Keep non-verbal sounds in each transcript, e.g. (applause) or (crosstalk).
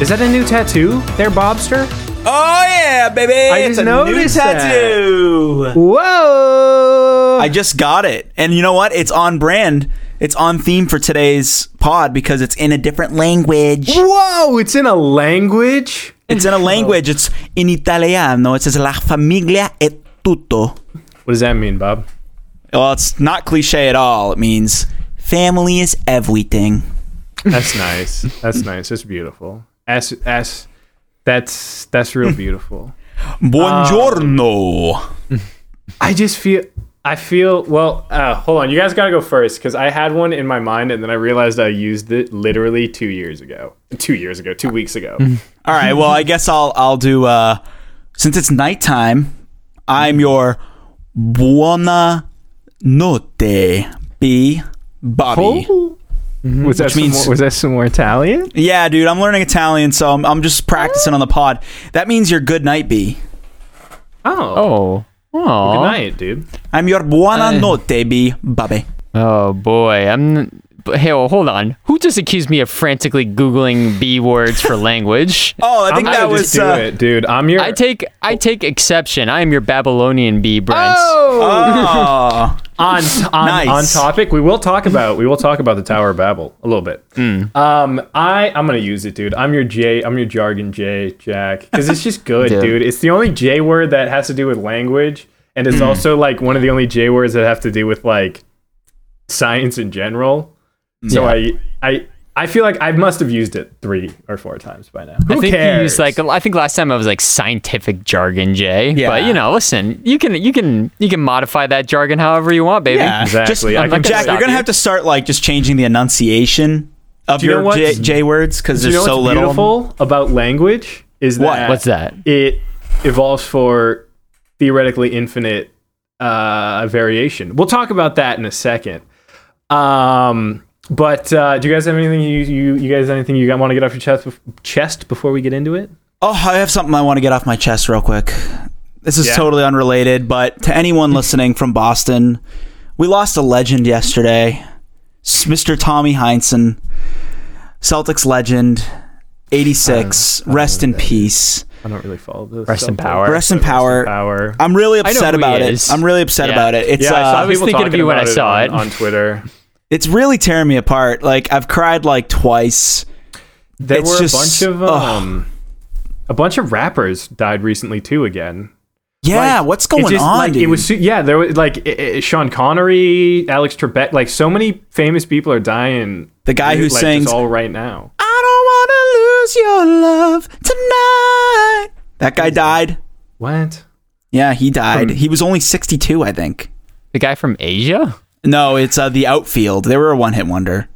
Is that a new tattoo there, Bobster? Oh yeah, baby! I it's just a new noticed that. tattoo. Whoa! I just got it, and you know what? It's on brand. It's on theme for today's pod because it's in a different language. Whoa! It's in a language. It's in a language. It's in italiano. It says la famiglia è tutto. What does that mean, Bob? Well, it's not cliche at all. It means family is everything. That's nice. That's nice. That's beautiful. S S. That's that's real (laughs) beautiful. Buongiorno. I just feel. I feel well. Uh, hold on, you guys gotta go first because I had one in my mind and then I realized I used it literally two years ago. Two years ago. Two weeks ago. (laughs) All right. Well, I guess I'll I'll do. uh Since it's nighttime, I'm your buona notte, B. Bobby. Was that some means- more, was that some more Italian? Yeah, dude, I'm learning Italian, so I'm, I'm just practicing on the pod. That means your good night, B. Oh, Oh. good Oh. night, dude. I'm your buona Uh, notte, B. Bobby. Oh boy. I'm hey, well, hold on. Who just accused me of frantically googling B words for (laughs) language? Oh, I think I'm that gonna was. just do Uh, it, dude. I'm your. I take I take exception. I am your Babylonian B, Brent. oh, (laughs) (laughs) (laughs) on on, Nice. on topic. We will talk about we will talk about the Tower of Babel a little bit. Um, I I'm gonna use it, dude. I'm your J. I'm your jargon J, Jack, because it's just good, (laughs) Yeah. dude. It's the only J word that has to do with language, and it's also like one of the only J words that have to do with like science in general. So Yeah. I I I feel like I must have used it three or four times by now. I Who think cares? you used like I think last time I was like scientific jargon Jay. Yeah. But you know, listen, you can you can you can modify that jargon however you want, baby. yeah. Exactly. Just, I can Jack, you're gonna you. have to start like just changing the enunciation of you your J, J words because Do you there's know so little. beautiful about language is What? that What's that? it evolves for theoretically infinite uh, variation. We'll talk about that in a second. Um, but uh, do you guys have anything you you, you guys have anything you want to get off your chest chest before we get into it? Oh, I have something I want to get off my chest real quick. This is Yeah. totally unrelated, but to anyone listening from Boston, we lost a legend yesterday. Mr. Tommy Heinsohn, Celtics legend, 86. Rest in peace. I don't really follow this. Rest in power. Rest in power. Power. I'm really upset who he about it. is. I'm really upset Yeah. about it. It's yeah, I saw uh, was people thinking of talking you when I about saw on, it. on Twitter. (laughs) it's really tearing me apart. Like I've cried like twice. There It's were just- a bunch of ugh. um, a bunch of rappers died recently too. Again, Yeah, Like, what's it going just, on, Like, dude? it was su- yeah. There was like i i Sean Connery, Alex Trebek. Like so many famous people are dying. The guy who like, just sings- all right now. I don't want to lose your love tonight. That guy died. What? Yeah, he died. From- he was only 62, I think. The guy from Asia? No, it's uh, the outfield. They were a one hit wonder.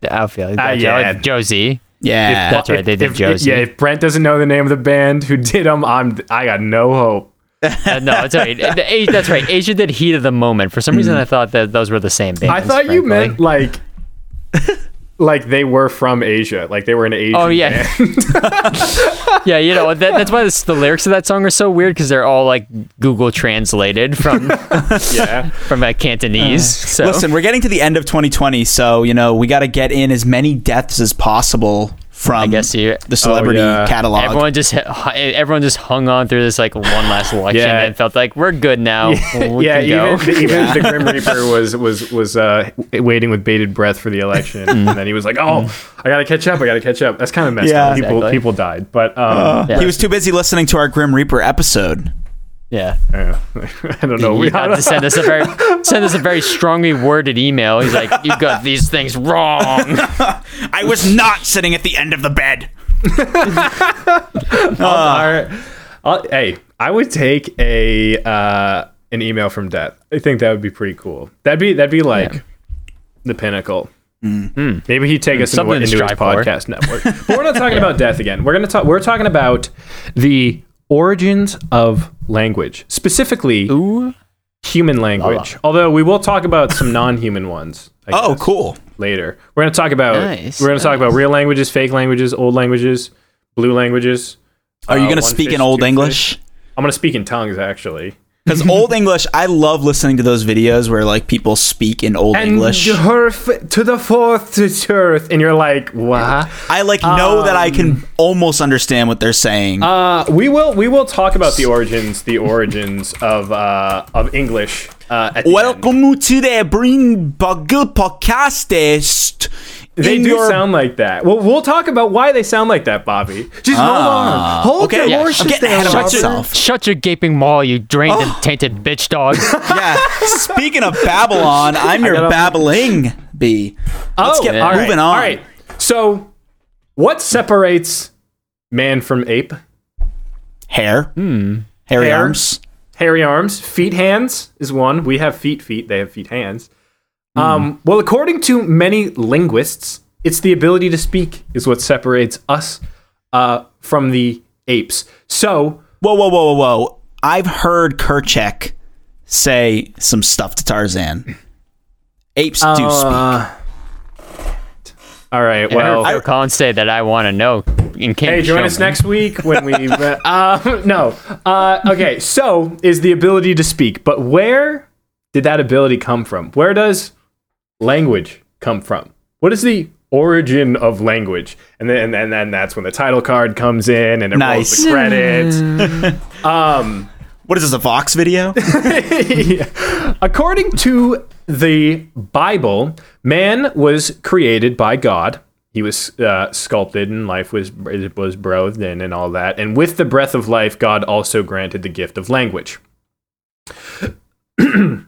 The outfield. Joe- yeah. Josie. Yeah. That's right, they did if, Josie. Yeah, if Brent doesn't know the name of the band who did them, I'm I got no hope. (laughs) Uh, no, that's right. The that's right. Asia did Heat of the Moment. For some reason, I thought that those were the same band. I thought you meant like. Like they were from Asia, like they were an Asian. Oh, yeah. band. (laughs) (laughs) Yeah, you know that, that's why this, the lyrics of that song are so weird because they're all like Google translated from (laughs) yeah. from uh, Cantonese. so Listen, we're getting to the end of 2020, so, you know, we got to get in as many deaths as possible from I guess you. the celebrity yeah. catalog. Everyone just everyone just hung on through this like one last election Yeah. and felt like we're good now. (laughs) We yeah, can go. even, even the Grim (laughs) Reaper was was was uh, waiting with bated breath for the election, and then he was like, "Oh, I gotta catch up. I gotta catch up." That's kind of messed Yeah. up. People Exactly. people died, but um, Yeah. He was too busy listening to our Grim Reaper episode. Yeah. uh, (laughs) I don't know. He We had to send us a very (laughs) send us a very strongly worded email. He's like, "You got these things wrong." (laughs) I was not sitting at the end of the bed. Our- I'll- hey, I would take a uh, an email from death. I think that would be pretty cool. That'd be that'd be like Yeah. the pinnacle. Maybe he'd take us into, Something to into his strive for. podcast network. But we're not talking about death again. We're gonna talk. We're talking about the origins of language, specifically Ooh. human language. Although we will talk about some (laughs) non-human ones. I Oh, guess, cool. Later, we're gonna talk about. Nice, we're gonna talk about real languages, fake languages, old languages, blue languages. Are you Uh, going to speak fish, in Old English? fish. I'm gonna speak in tongues actually. Because (laughs) Old English, I love listening to those videos where like people speak in Old and English. To the fourth to earth, and you're like, what? I like know that I can almost understand what they're saying. Uh, we will we will talk about the origins the origins of uh, of English. Uh, at the end. Welcome to the Brain Boggled Podcast. They in do your- sound like that. Well, we'll talk about why they sound like that, Bobby. Just hold Ah, on, hold okay, your yeah, horses getting there, ahead of Bobby. myself. Shut your gaping maw, you drained Oh. and tainted bitch dog. (laughs) Yeah. Speaking of Babylon, (laughs) I'm your gotta- babbling bee. Let's oh, get all right, moving on. All right. So, what separates man from ape? Hair. Hmm. Hairy Hair. arms. Hairy arms, feet, hands is one. We have feet, feet. They have feet, hands. Hmm. Um, well, according to many linguists, it's the ability to speak is what separates us uh, from the apes. So, Whoa, whoa, whoa, whoa, whoa. I've heard Kerchak say some stuff to Tarzan. Apes do speak. uh, all right. I Well, heard Phil Collins say that I want to know. And came Hey, join us me. next week when we. (laughs) uh, no. Uh, okay, so is the ability to speak, but where did that ability come from? Where does language come from? What is the origin of language? And then, and then that's when the title card comes in and it rolls the credits. um, What is this, a Vox video? (laughs) According to the Bible, man was created by God. He was uh, sculpted, and life was was breathed in, and all that. And with the breath of life, God also granted the gift of language. (clears throat)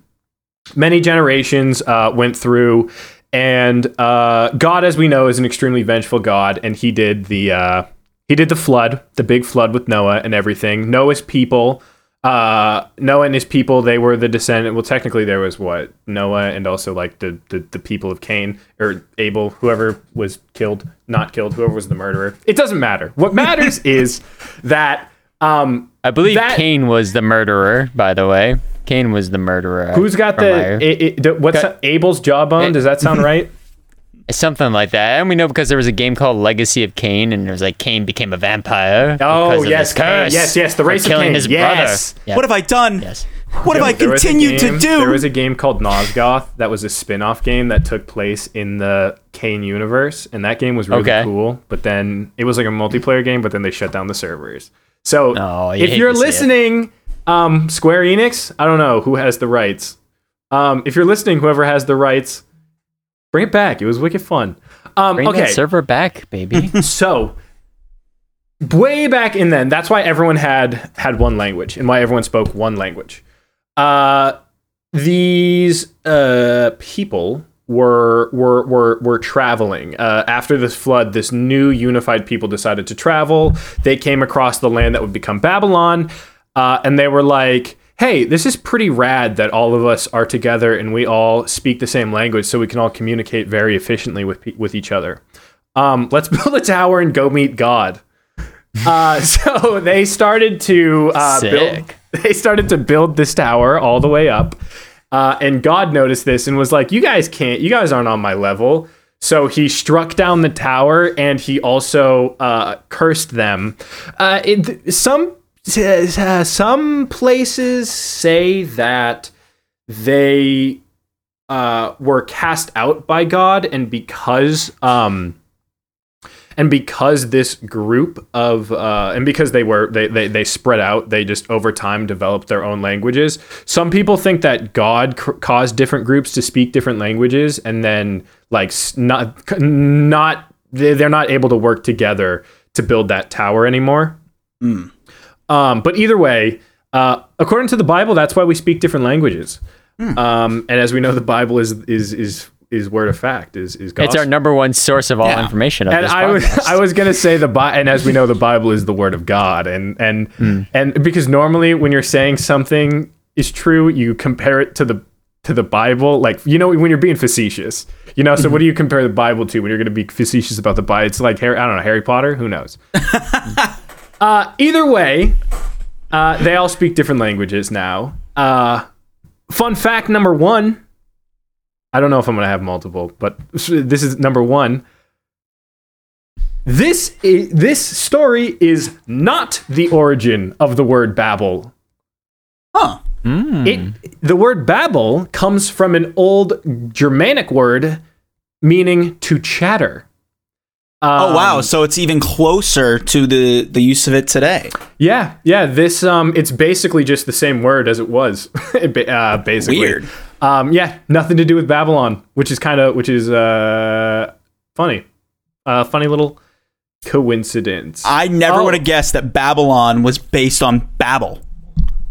Many generations uh, went through, and uh, God, as we know, is an extremely vengeful God, and He did the uh, He did the flood, the big flood with Noah and everything. Noah's people uh Noah and his people they were the descendant well technically there was what? Noah and also like the, the the people of Cain or Abel whoever was killed not killed whoever was the murderer. It doesn't matter. What matters (laughs) is that um I believe that- Cain was the murderer, by the way. Cain was the murderer. who's got the, it, it, what's Got- Abel's jawbone? Does that sound (laughs) right Something like that. And we know because there was a game called Legacy of Kain, and it was like Cain became a vampire. oh because of yes his curse yes yes the race of killing Cain his yes brother. Yeah. What have I done? Yes. What have I There was continued to do? There was a game called Nosgoth that was a spin-off game that took place in the Kain universe, and that game was really Okay. cool. But then it was like a multiplayer game, but then they shut down the servers. So Oh, you if you're to see it. listening, um, Square Enix, I don't know who has the rights. Um, if you're listening, whoever has the rights, bring it back. It was wicked fun. Um, Bring okay, that server back, baby. (laughs) so way back in then, that's why everyone had had one language and why everyone spoke one language. Uh, these uh, people were were were were traveling uh, after this flood. This new unified people decided to travel. They came across the land that would become Babylon, uh, and they were like. Hey, this is pretty rad that all of us are together and we all speak the same language, so we can all communicate very efficiently with with each other um, let's (laughs) build a tower and go meet God. Uh, (laughs) so they started to uh, build. (laughs) They started to build this tower all the way up, uh, and God noticed this and was like, "You guys can't. You guys aren't on my level." So he struck down the tower, and he also uh, cursed them. Uh, it, some some places say that they uh, were cast out by God, and because um, and because this group of uh, and because they were they, they they spread out, they just over time developed their own languages. Some people think that God caused different groups to speak different languages, and then like not not they- they're not able to work together to build that tower anymore. Um, but either way, uh, according to the Bible, that's why we speak different languages. Um, and as we know, the Bible is is is is word of fact. Is is it's our number one source of all Yeah. information. Of and this I was. I was gonna say the Bi- and as we know, the Bible is the word of God, and and Hmm. and because normally when you're saying something is true, you compare it to the to the Bible, like you know when you're being facetious, you know. So Mm-hmm. what do you compare the Bible to when you're gonna be facetious about the Bible? It's like Harry, I don't know, Harry Potter. Who knows? (laughs) uh, either way, uh, they all speak different languages now. Uh, fun fact number one. I don't know if I'm gonna have multiple, but this is number one. This i this story is not the origin of the word Babel. Huh. It the word Babel comes from an old Germanic word meaning to chatter. Oh wow, so it's even closer to the the use of it today. Yeah, yeah. This um, it's basically just the same word as it was. (laughs) uh, basically, Weird. Um, yeah, nothing to do with Babylon, which is kind of which is uh funny, uh, funny little coincidence. I never Oh. would have guessed that Babylon was based on Babel.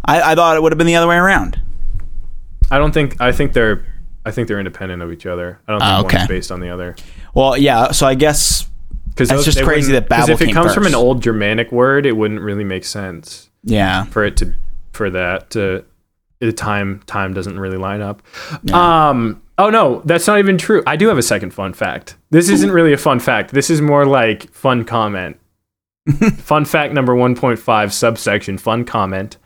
I, I thought it would have been the other way around. I don't think I think they're I think they're independent of each other. I don't think Ah, okay. one's based on the other. Well, yeah. So I guess Because That's just crazy that Babel if it comes from an old Germanic word, it wouldn't really make sense yeah. for it to for that to the time time doesn't really line up. Um oh no, that's not even true. I do have a second fun fact. This isn't really a fun fact. This is more like fun comment. (laughs) fun fact number 1.5 subsection fun comment.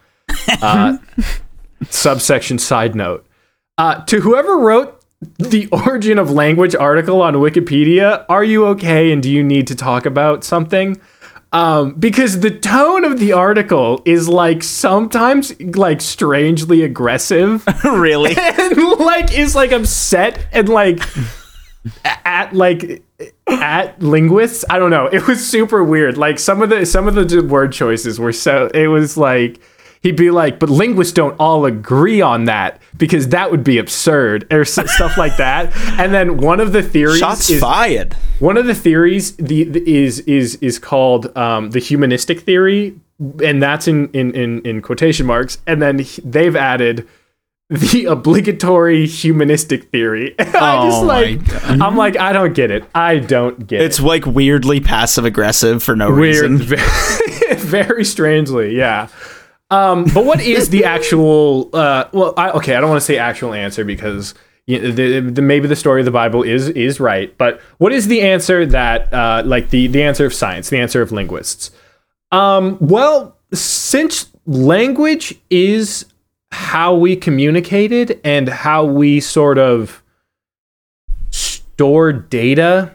Uh, (laughs) subsection side note. Uh, to whoever wrote the origin of language article on Wikipedia, are you okay and do you need to talk about something? Um, because the tone of the article is like sometimes like strangely aggressive (laughs) really? (laughs) and like is like upset and like at like at linguists. I don't know. It was super weird. Like some of the some of the word choices were so. It was like he'd be like, "But linguists don't all agree on that because that would be absurd," or s- stuff like that. And then one of the theories Shots is fired. one of the theories the, the- is is is called um, the humanistic theory, and that's in in in, in quotation marks. And then he- they've added the (laughs) obligatory humanistic theory. (laughs) I just oh like I'm like I don't get it. I don't get It's it. It's like weirdly passive aggressive for no Weird, reason. very, (laughs) very strangely, yeah. Um, but what is the (laughs) actual? Uh, well, I, okay, I don't want to say actual answer because you know, the, the, maybe the story of the Bible is is right. But what is the answer that, uh, like the the answer of science, the answer of linguists? Um, well, since language is how we communicated and how we sort of store data,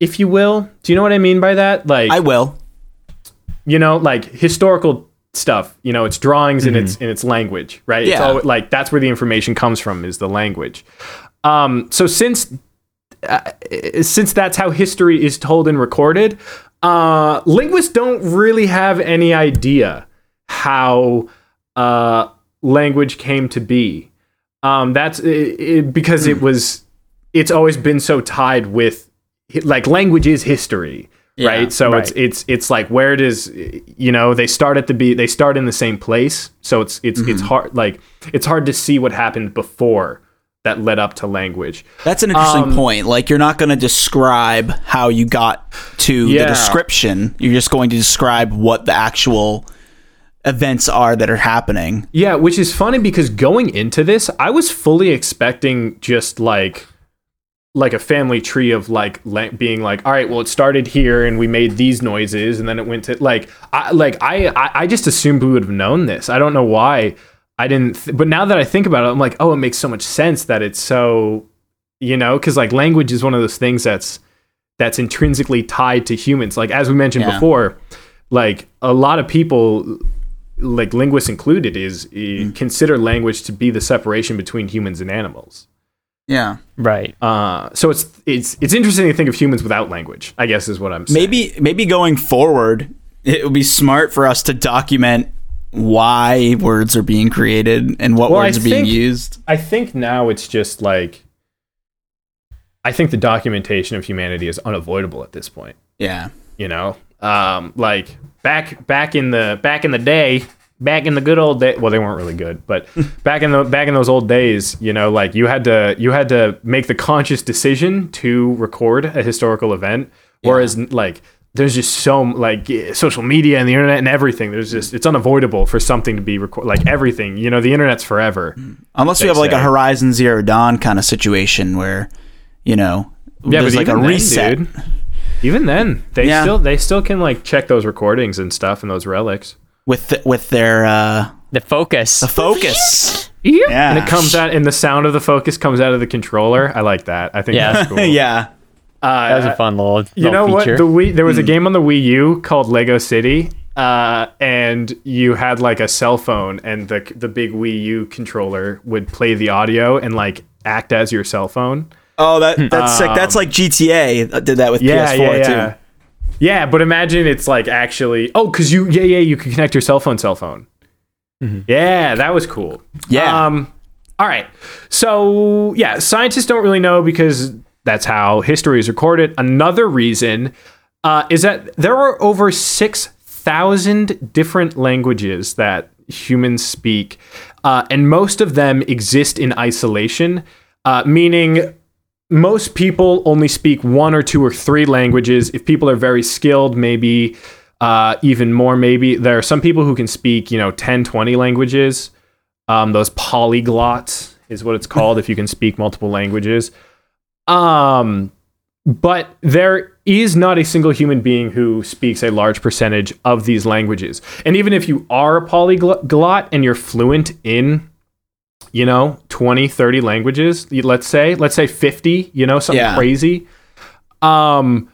if you will. Do you know what I mean by that? Like, I will. you know, like historical stuff. You know, it's drawings and it's in its language, right? It's Yeah. all, like that's where the information comes from is the language. Um, so since uh, since that's how history is told and recorded, uh, linguists don't really have any idea how uh, language came to be. Um, that's it, it, because it was. It's always been so tied with, like, language is history, Yeah, right? So it's right. it's it's like where does you know they start at the be they start in the same place. So it's it's it's hard like it's hard to see what happened before that led up to language. That's an interesting Um, point. Like you're not going to describe how you got to Yeah. the description. You're just going to describe what the actual events are that are happening. Yeah, which is funny because going into this, I was fully expecting just like like a family tree of like being like, all right, well, it started here and we made these noises, and then it went to like, I like I I, just assumed we would have known this. I don't know why I didn't, th- but now that I think about it, I'm like, oh, it makes so much sense that it's so, you know, because like language is one of those things that's that's intrinsically tied to humans. Like as we mentioned Yeah. before, like a lot of people like linguists included is uh, consider language to be the separation between humans and animals Yeah. Right. uh, so it's it's it's interesting to think of humans without language i guess is what i'm saying Maybe maybe going forward, it would be smart for us to document why words are being created and what Well, I words are being used. i think now it's just like i think the documentation of humanity is unavoidable at this point Yeah. you know um like back back in the back in the day back in the good old day well they weren't really good but (laughs) back in the back in those old days you know like you had to you had to make the conscious decision to record a historical event whereas like there's just so like social media and the internet and everything there's just it's unavoidable for something to be recorded like everything you know the internet's forever mm. Unless we They have like a. Horizon Zero Dawn kind of situation where, you know, yeah there's like a then, reset. dude, even then they Yeah. still they still can like check those recordings and stuff and those relics with th- with their uh, The focus. the focus. Yeah. and it comes out and the sound of the focus comes out of the controller i like that i think Yeah. that's cool (laughs) yeah. uh, that was a fun little, you know little what the Wii, there was a game on the wii u called lego city uh, and you had like a cell phone, and the the big Wii U controller would play the audio and like act as your cell phone. Oh, that that's sick. That's like GTA uh, did that with Yeah, PS4 yeah, yeah. too. Yeah, but imagine it's like actually. Oh, because you, yeah, yeah, you could connect your cell phone, cell phone. Yeah, that was cool. Yeah. Um, all right. So yeah, scientists don't really know because that's how history is recorded. Another reason uh, is that there are over six thousand different languages that humans speak, uh, and most of them exist in isolation, uh, meaning most people only speak one or two or three languages. If people are very skilled, maybe uh, even more, maybe. There are some people who can speak, you know, 10, 20 languages. Um, those polyglots is what it's (laughs) called if you can speak multiple languages. Um, but there is not a single human being who speaks a large percentage of these languages. And even if you are a polyglot and you're fluent in you know 20 30 languages. Let's say let's say 50 you know something Yeah. crazy. Um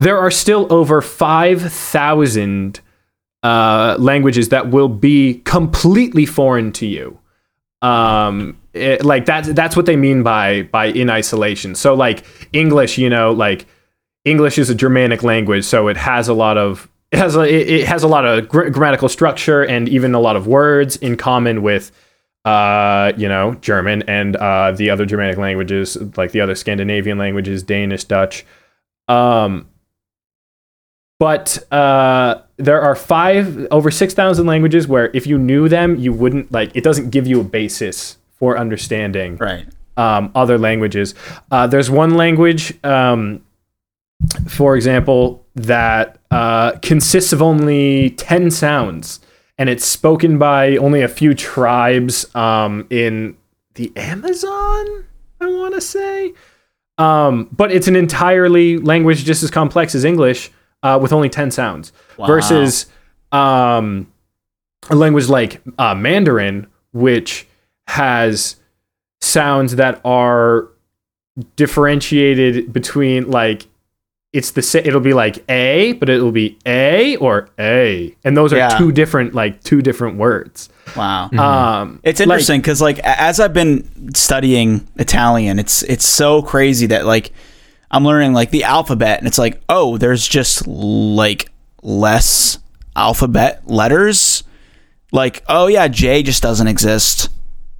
there are still over 5000 uh languages that will be completely foreign to you. Um it- like that's that's what they mean by by in isolation. So like english you know like english is a germanic language so it has a lot of it has a it, it has a lot of gr- grammatical structure and even a lot of words in common with uh you know german and uh the other germanic languages like the other scandinavian languages danish dutch um but uh there are five over 6000 languages where if you knew them you wouldn't like it doesn't give you a basis for understanding Right. um, other languages. Uh, there's one language, um, for example, that uh, consists of only 10 sounds, and it's spoken by only a few tribes um, in the Amazon, I want to say. Um, but it's an entirely language just as complex as English uh, with only 10 sounds versus um, a language like uh, Mandarin, which has sounds that are differentiated between like it's the sa- it'll be like a but it'll be a or a and those are Yeah. two different like two different words Wow. um It's interesting because, like, a- as I've been studying Italian, it's it's so crazy that like I'm learning like the alphabet, and it's like, oh, there's just like less alphabet letters. Like, oh yeah, J just doesn't exist.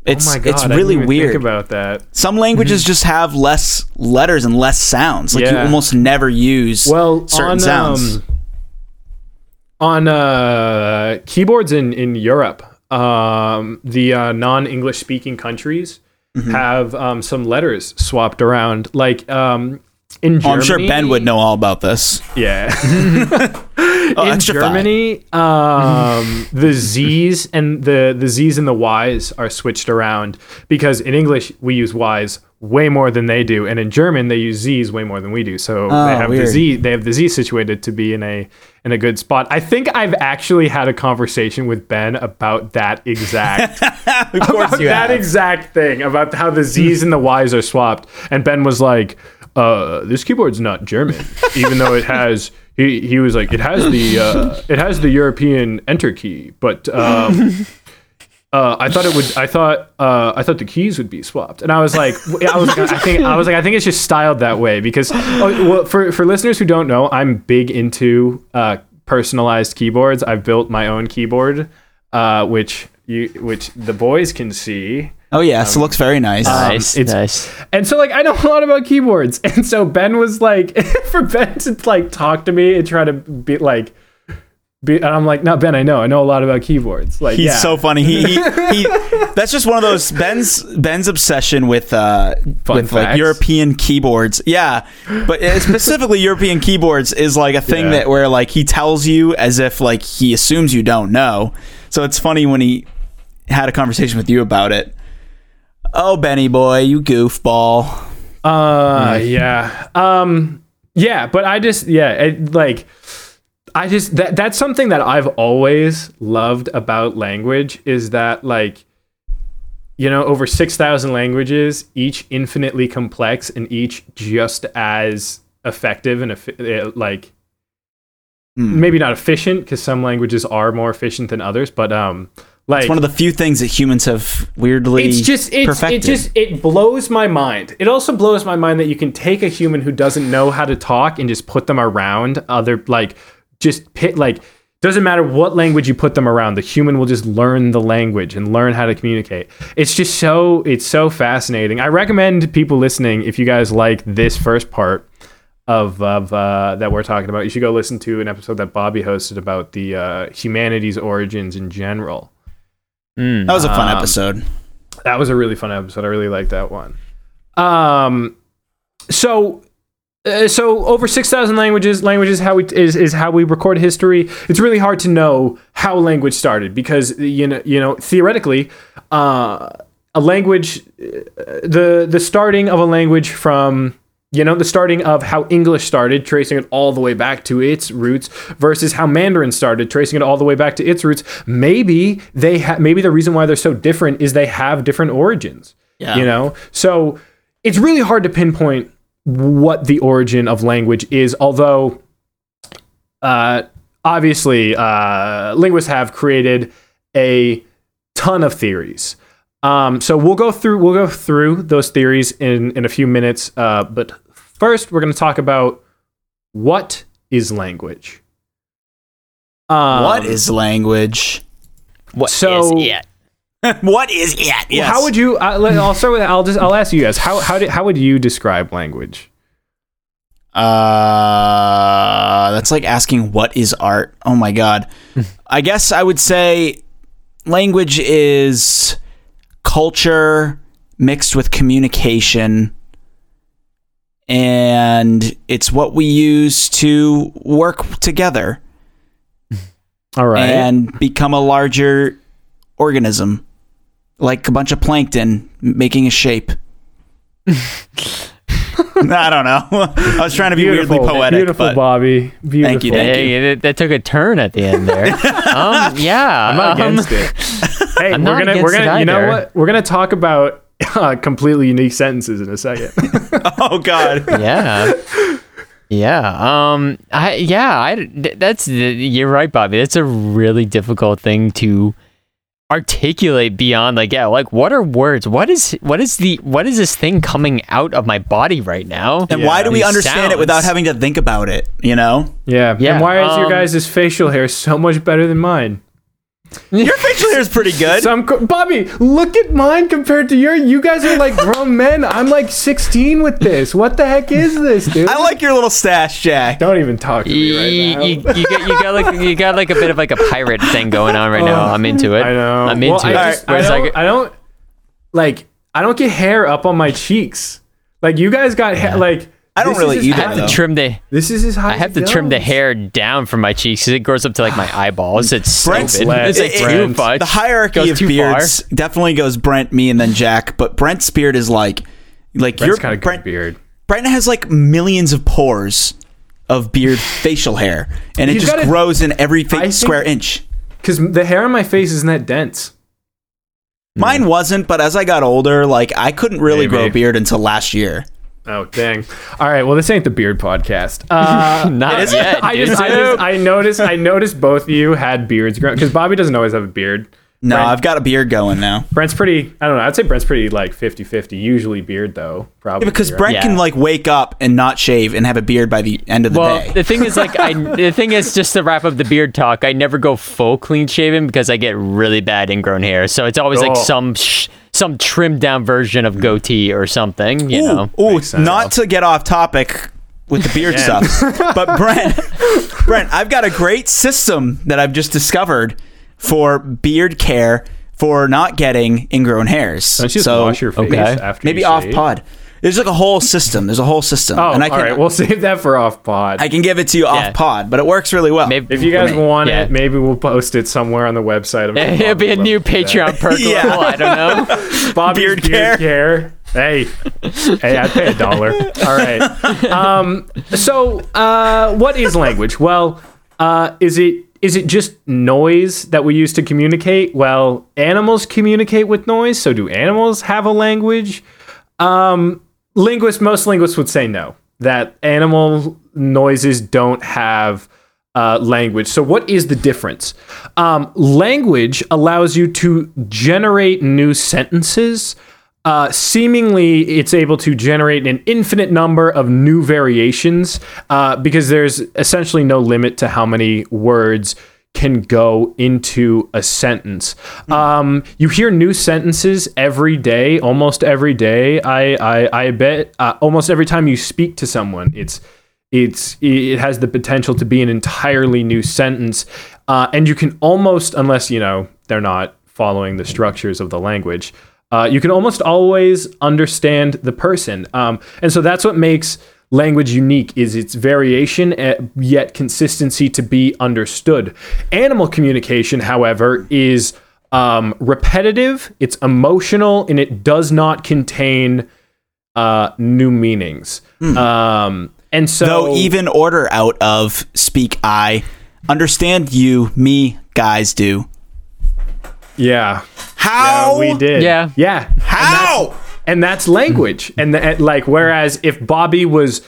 It's oh my god it's I didn't really weird. think about that Some languages just have less letters and less sounds. Like you almost never use well certain on sounds. um, on uh keyboards in in Europe um the uh, non-english speaking countries Mm-hmm. have um some letters swapped around like um in Germany, Oh, I'm sure Ben would know all about this. Yeah. (laughs) (laughs) Oh, in. Germany, um, the Z's and the the Z's and the Y's are switched around because in English we use Y's way more than they do, and in German they use Z's way more than we do. So Oh, they have weird. the Z they have the Z situated to be in a in a good spot. I think I've actually had a conversation with Ben about that exact (laughs) Of course about that have. exact thing about how the Z's and the Y's are swapped. And Ben was like, uh, this keyboard's not German, even though it has he, he was like, it has the uh, it has the European enter key, but um, uh, I thought it would. I thought uh, I thought the keys would be swapped, and I was like, I was like, I think I was like, I think it's just styled that way because oh, well, for for listeners who don't know, I'm big into uh, personalized keyboards. I've built my own keyboard, uh, which you which the boys can see. Oh yes, it looks very nice. Nice, it's- nice. And so like I know a lot about keyboards. (laughs) And so Ben was like (laughs) for Ben to like talk to me and try to be like be and I'm like, no, Ben, I know. I know a lot about keyboards. Like He's yeah. so funny. He, he, he (laughs) that's just one of those Ben's Ben's obsession with uh Fun with like. European keyboards. Yeah. But specifically European keyboards is like a thing Yeah. that where like he tells you as if like he assumes you don't know. So it's funny when he had a conversation with you about it. Oh, Benny boy, you goofball. Uh yeah. Um yeah, but I just yeah, it, like I just that that's something that I've always loved about language is that like you know, over 6,000 languages, each infinitely complex and each just as effective and effi- uh, like maybe not efficient because some languages are more efficient than others, but um, like It's one of the few things that humans have weirdly it's just it's, perfected. it just it blows my mind. It also blows my mind that you can take a human who doesn't know how to talk and just put them around other like just pit like doesn't matter what language you put them around the human will just learn the language and learn how to communicate. It's just so it's so fascinating. I recommend people listening if you guys like this first part of, of uh, that we're talking about you should go listen to an episode that bobby hosted about the uh, humanity's origins in general Mm. that was a fun um, episode. that was a really fun episode. I really liked that one. Um, so, uh, so over six thousand languages. Languages how we is is how we record history. It's really hard to know how language started because you know you know theoretically, uh, a language, uh, the the starting of a language from you know the starting of how english started tracing it all the way back to its roots versus how mandarin started tracing it all the way back to its roots maybe they ha- maybe the reason why they're so different is they have different origins Yeah. you know so it's really hard to pinpoint what the origin of language is although uh, obviously uh, linguists have created a ton of theories um, so we'll go through we'll go through those theories in in a few minutes. Uh, but first, we're going to talk about what is language. Um, what is language? What so- is it? (laughs) what is it? well, How would you? Uh, let- I'll start with. I'll just. I'll ask you guys. How how did, how would you describe language? Uh, that's like asking what is art. Oh my god. (laughs) I guess I would say language is culture mixed with communication and it's what we use to work together All right. and become a larger organism like a bunch of plankton making a shape. (laughs) I don't know. I was trying to be weirdly poetic, beautiful, but Bobby. Beautiful. Thank you, thank Hey, that, that took a turn at the end there. (laughs) um, yeah, I'm not um, against it. (laughs) Hey, I'm we're gonna we're gonna you know what we're gonna talk about uh, completely unique sentences in a second. (laughs) oh god. yeah yeah um i yeah i that's you're right bobby that's a really difficult thing to articulate beyond like yeah like what are words what is what is the what is this thing coming out of my body right now And Yeah. why do we These understand it without having to think about it? You know, yeah. Yeah, And why is your um, guys' facial hair so much better than mine? (laughs) your facial hair is pretty good. Some co- Bobby, look at mine compared to your. You guys are like grown men. I'm like 16 with this. What the heck is this, dude? I like your little stash, Jack. Don't even talk to me you, right now. you, you, got, you got like you got like a bit of like a pirate thing going on right now oh, i'm into it I know. i'm Well, into I it just- I, Whereas, don't, like, I don't like. I don't get hair up on my cheeks. Like you guys got hair. Like I don't this really is as either, I have though. to trim the This is his high. I have to trim the hair down from my cheeks because it grows up to like my (sighs) eyeballs. It's Brent's- stupid. It's like it- too much. the hierarchy Goes of too beards definitely goes Brent, me, and then Jack. But Brent's beard is like, like Brent's your kind of Brent. beard. Brent has like millions of pores of beard, facial hair, and it He's just got a- grows in every fa- I think- square inch. Because the hair on my face isn't that dense. Mine hmm. wasn't, but as I got older, like I couldn't really Maybe. grow a beard until last year. Oh dang! All right, well this ain't the beard podcast. Uh, (laughs) Not is- yet. I just, I just, I noticed, I noticed both of you had beards growing because Bobby doesn't always have a beard. No, Brent- I've got a beard going now. Brent's pretty. I don't know. I'd say Brent's pretty like 50-50. Usually beard though, probably Yeah, because right? Brent Yeah. can like wake up and not shave and have a beard by the end of the well, day. the thing is, like, I (laughs) the thing is, just to wrap up the beard talk, I never go full clean shaven because I get really bad ingrown hair. So it's always like Oh. some sh- some trimmed down version of goatee or something. You know. Ooh, ooh, Makes sense. not to get off topic with the beard Again. stuff, (laughs) but Brent, Brent, I've got a great system that I've just discovered for beard care for not getting ingrown hairs. Don't you just so wash your face okay. after maybe you off shave? pod. There's like a whole system. There's a whole system, Oh, and I can all right. We'll save that for off pod. I can give it to you Yeah. off pod, but it works really well. Maybe if you guys me. want Yeah. it, maybe we'll post it somewhere on the website. I'm (laughs) It'll be a new would love to do that. Patreon perk (laughs) Yeah. level. I don't know. (laughs) Bobby's Beard beard, care. Hey, hey, I'd pay a dollar. All right. Um, so, uh, what is language? Well, uh, is it is it just noise that we use to communicate? Well, animals communicate with noise. So, do animals have a language? Um, linguists, most linguists would say no. That animal noises don't have uh, language. So, what is the difference? Um, language allows you to generate new sentences. Uh, seemingly, it's able to generate an infinite number of new variations uh, because there's essentially no limit to how many words can go into a sentence. Um, you hear new sentences every day, almost every day. I I, I bet uh, almost every time you speak to someone, it's it's it has the potential to be an entirely new sentence, uh, and you can almost, unless you know they're not following the structures of the language, uh, you can almost always understand the person, um, and so that's what makes language unique is its variation eh, yet consistency to be understood. Animal communication, however, is um, repetitive, it's emotional, and it does not contain uh, new meanings. Um, and so, Though even order out of speak I, understand you, me, guys do. yeah, How? yeah, we did, Yeah. yeah. How? And that's language. And, the, and like whereas if bobby was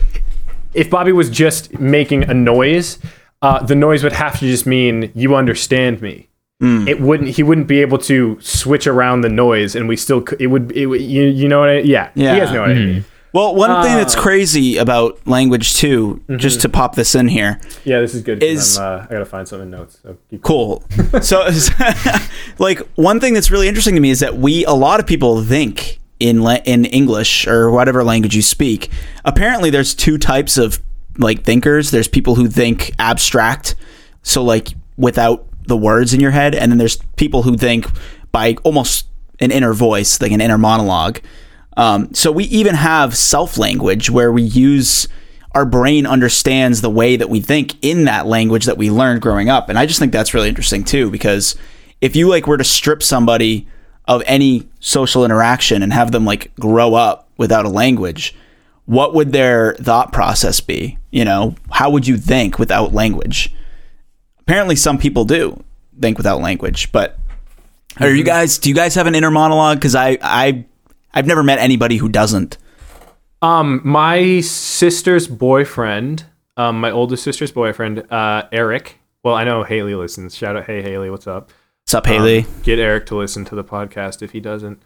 if bobby was just making a noise uh, the noise would have to just mean you understand me. It wouldn't he wouldn't be able to switch around the noise and we still cou- it would it, you, you know what I, yeah. Yeah. you guys know what i mean Well, one thing that's crazy about language too, just to pop this in here, yeah this is good. Is- I'm, uh, i gotta find some in notes so keep cool. so, (laughs) like one thing that's really interesting to me is that we a lot of people think in la- in English or whatever language you speak. Apparently, there's two types of like thinkers. There's people who think abstract, so like without the words in your head, and then there's people who think by almost an inner voice, like an inner monologue. Um, so we even have self language where we use our brain understands the way that we think in that language that we learned growing up, and I just think that's really interesting too because if you like were to strip somebody of any social interaction and have them like grow up without a language, what would their thought process be? You know, how would you think without language? Apparently, some people do think without language, but are you guys? Do you guys have an inner monologue? Because I, I, I've never met anybody who doesn't. Um, my sister's boyfriend, um, my oldest sister's boyfriend, uh, Eric. Well, I know Haley listens. Shout out, hey Haley, what's up? What's up, Haley? Um, get Eric to listen to the podcast if he doesn't.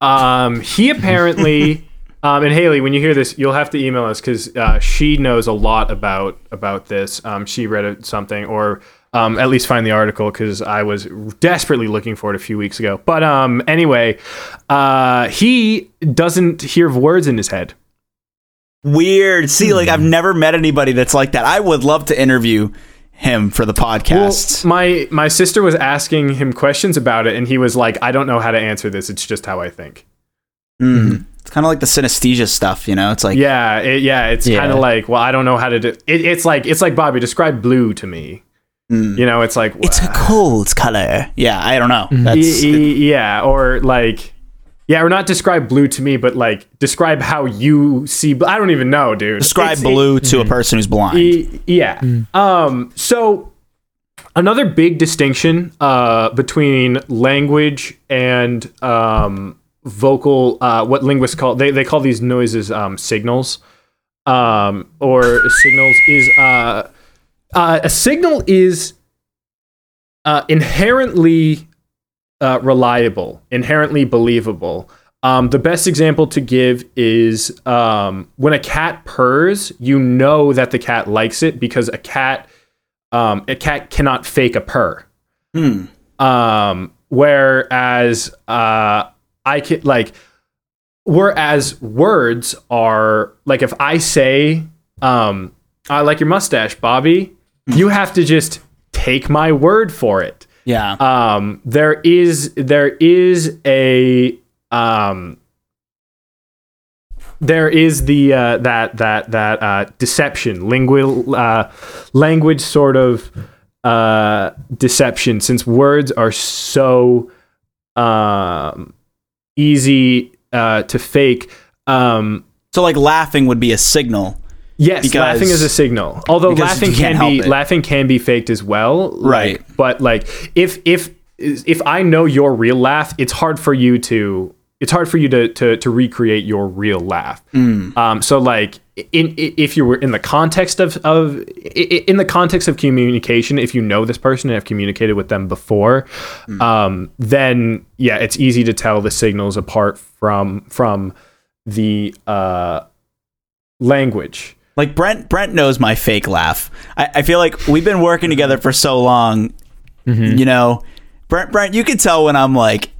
Um, he apparently, (laughs) um, and Haley, when you hear this, you'll have to email us because uh, she knows a lot about about this. Um, she read something, or um, at least find the article because I was desperately looking for it a few weeks ago. But um, anyway, uh, he doesn't hear words in his head. Weird. See, like I've never met anybody that's like that. I would love to interview him for the podcast. Well, my my sister was asking him questions about it, and he was like, "I don't know how to answer this. It's just how I think." Mm. It's kind of like the synesthesia stuff, you know? It's like Yeah, it, yeah. It's Yeah. kind of like, well, I don't know how to do. It, it's like it's like Bobby describe blue to me. Hmm. You know, it's like it's a cold color. Yeah, I don't know. y- That's y- yeah, or like. Yeah, or not describe blue to me, but like describe how you see. bl- I don't even know, dude. describe It's- blue to a person who's blind. E- yeah. Um, so another big distinction uh, between language and um, vocal, uh, what linguists call they they call these noises um, signals, um, or signals is uh, uh, a signal is uh, inherently uh, reliable, inherently believable. Um, the best example to give is um, when a cat purrs, you know that the cat likes it because a cat, um, a cat cannot fake a purr. Hmm. Um, whereas uh, I can like, whereas words are like if I say, um, "I like your mustache, Bobby," you have to just take my word for it Yeah. um, there is there is a um, there is the uh, that that that uh, deception language uh, language sort of uh, deception since words are so um, easy uh, to fake. Um, so like laughing would be a signal. Yes, Because- laughing is a signal. Although laughing can't be it. laughing can be faked as well. like- Right. but like if if if I know your real laugh, it's hard for you to it's hard for you to to, to recreate your real laugh. Um, so like in, i if you were in the context of of in the context of communication, if you know this person and have communicated with them before, um, then yeah, it's easy to tell the signals apart from from the uh, language. Like Brent, Brent knows my fake laugh. I, I feel like we've been working together for so long. Mm-hmm. You know, Brent, Brent, you can tell when I'm like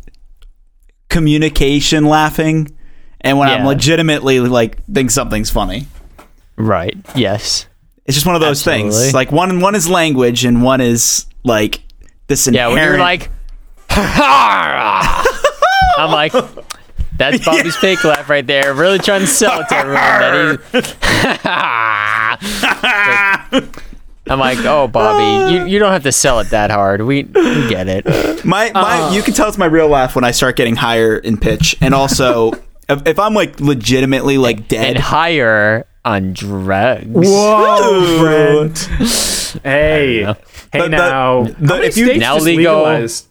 communication laughing, and when I'm legitimately like think something's funny. Right. Yes. It's just one of those Absolutely. things. Like one, one is language, and one is like this inherent. Yeah. When you're like, (laughs) I'm like, that's (laughs) Bobby's fake laugh right there. Really trying to sell it to everyone that he's. (laughs) I'm like, oh, Bobby, you, you don't have to sell it that hard. We we get it. My, my you can tell it's my real laugh when I start getting higher in pitch, and also (laughs) if, if I'm like legitimately like And dead. higher on drugs. Whoa, Brent. Hey, hey But now. the- how many if you- states Now just legal- legalized?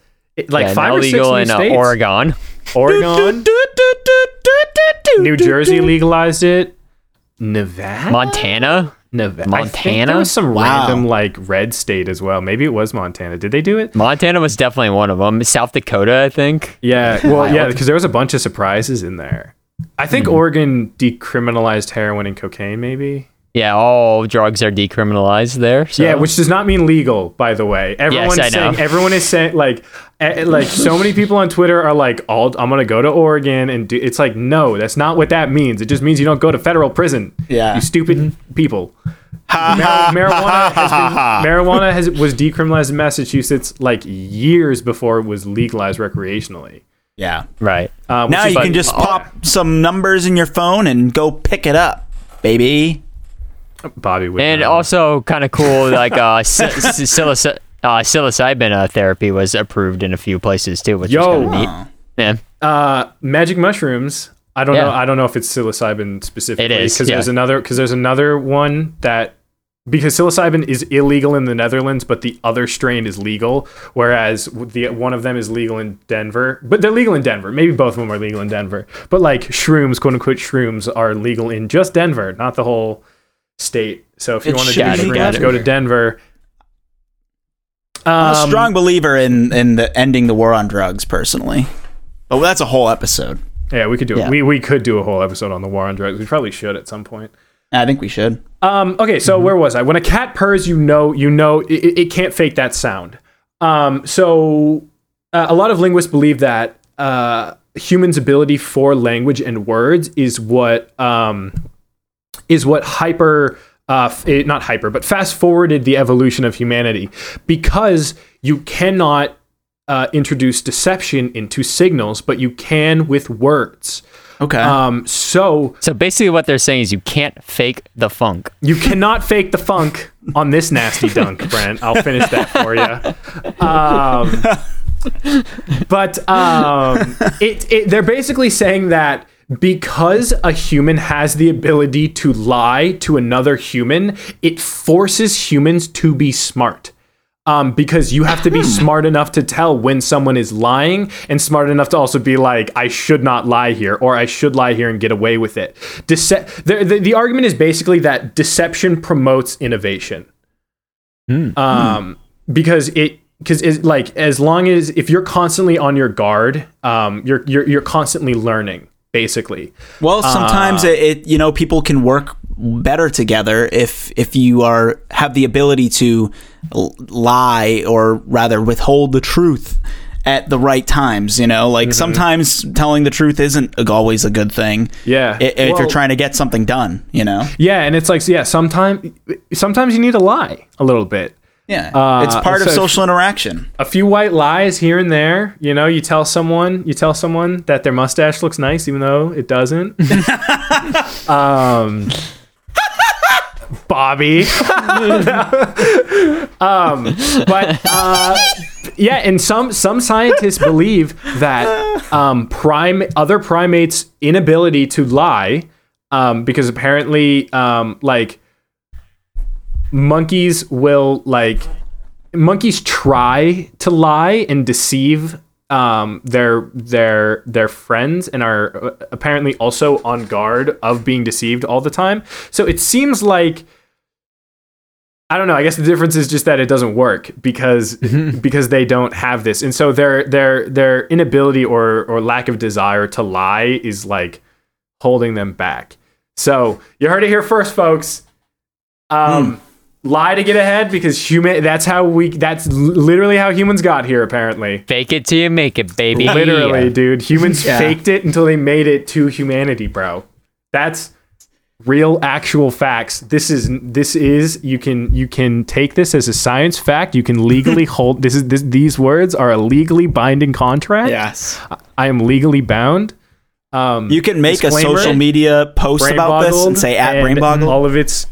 Like Yeah, five now or six legal new in uh. Oregon. Oregon, New Jersey legalized it. Nevada, Montana. Nevada, Montana? there was some Wow. random like red state as well. Maybe it was Montana. Did they do it? Montana was definitely one of them. South Dakota, I think. Yeah. (laughs) Well, yeah, because there was a bunch of surprises in there. I think hmm. Oregon decriminalized heroin and cocaine. Maybe. Yeah, all drugs are decriminalized there. So. Yeah, which does not mean legal, by the way. Everyone's I know. saying everyone is saying like eh, like so many people on Twitter are like, "All I'm gonna go to Oregon and do." It's like, no, that's not what that means. It just means you don't go to federal prison. Yeah. you stupid Mm-hmm. people. (laughs) Mar- marijuana has been, marijuana has was decriminalized in Massachusetts like years before it was legalized recreationally. yeah. right. Uh, Now is- you can just pop some numbers in your phone and go pick it up, baby. Bobby would And know. also kind of cool, like uh, (laughs) psi- psi- psilocy- uh, psilocybin uh, therapy was approved in a few places too, which Yo. was kind of neat. Yeah. uh, magic mushrooms. I don't Yeah. know. I don't know if it's psilocybin specifically. It is, because yeah. there's another because there's another one that because psilocybin is illegal in the Netherlands, but the other strain is legal. Whereas the one of them is legal in Denver, but they're legal in Denver. Maybe both of them are legal in Denver. But like shrooms, quote unquote shrooms, are legal in just Denver, not the whole state. So if you It's want to do shady Denver. go to Denver. I'm a Um, strong believer in in the ending the war on drugs, personally. But that's a whole episode. Yeah, we could do it. We we could do a whole episode on the war on drugs. We probably should at some point. I think we should. Um, okay, so where was I? When a cat purrs, you know, you know, it, it it can't fake that sound. Um, so uh, a lot of linguists believe that uh, humans' ability for language and words is what um, is what hyper. Uh, f- eh, not hyper, but fast forwarded the evolution of humanity because you cannot uh, introduce deception into signals, but you can with words. Okay. Um, so So basically, what they're saying is you can't fake the funk. You cannot fake the funk on this nasty (laughs) dunk, Brent. I'll finish that for you. Um, but um, it, it, they're basically saying that because a human has the ability to lie to another human, it forces humans to be smart. Um, because you have to be smart enough to tell when someone is lying and smart enough to also be like, I should not lie here or I should lie here and get away with it. Dece- the, the, the argument is basically that deception promotes innovation. Um, because it because it's like as long as if you're constantly on your guard, um, you're you're you're constantly learning basically. well, sometimes uh, it, it you know people can work better together if if you are have the ability to lie or rather withhold the truth at the right times. You know, Mm-hmm. like sometimes telling the truth isn't always a good thing. Yeah. If, Well- you're trying to get something done, you know. Yeah, and it's like yeah, sometimes sometimes you need to lie a little bit. Yeah, Uh, it's part of social interaction. a few white lies here and there. You know, you tell someone, you tell someone that their mustache looks nice, even though it doesn't. (laughs) um, Bobby. (laughs) um, but uh, yeah, and some some scientists believe that um, prime other primates' inability to lie, um, because apparently, um, like monkeys will like monkeys try to lie and deceive um, they're they're they're friends and are uh, apparently also on guard of being deceived all the time. So it seems like I don't know. I guess the difference is just that it doesn't work because (laughs) because they don't have this, and so their their their inability or or lack of desire to lie is like holding them back. So you heard it here first, folks. Um, lie to get ahead because human. That's how we. That's literally how humans got here. Apparently, Fake it till you make it, baby. literally, dude. Humans (laughs) Yeah. faked it until they made it to humanity, bro. That's real actual facts this is this is you can you can take this as a science fact you can legally (laughs) hold this is this, these words are a legally binding contract Yes. i am legally bound um You can make a social media post about this and say at and brain boggle. all of its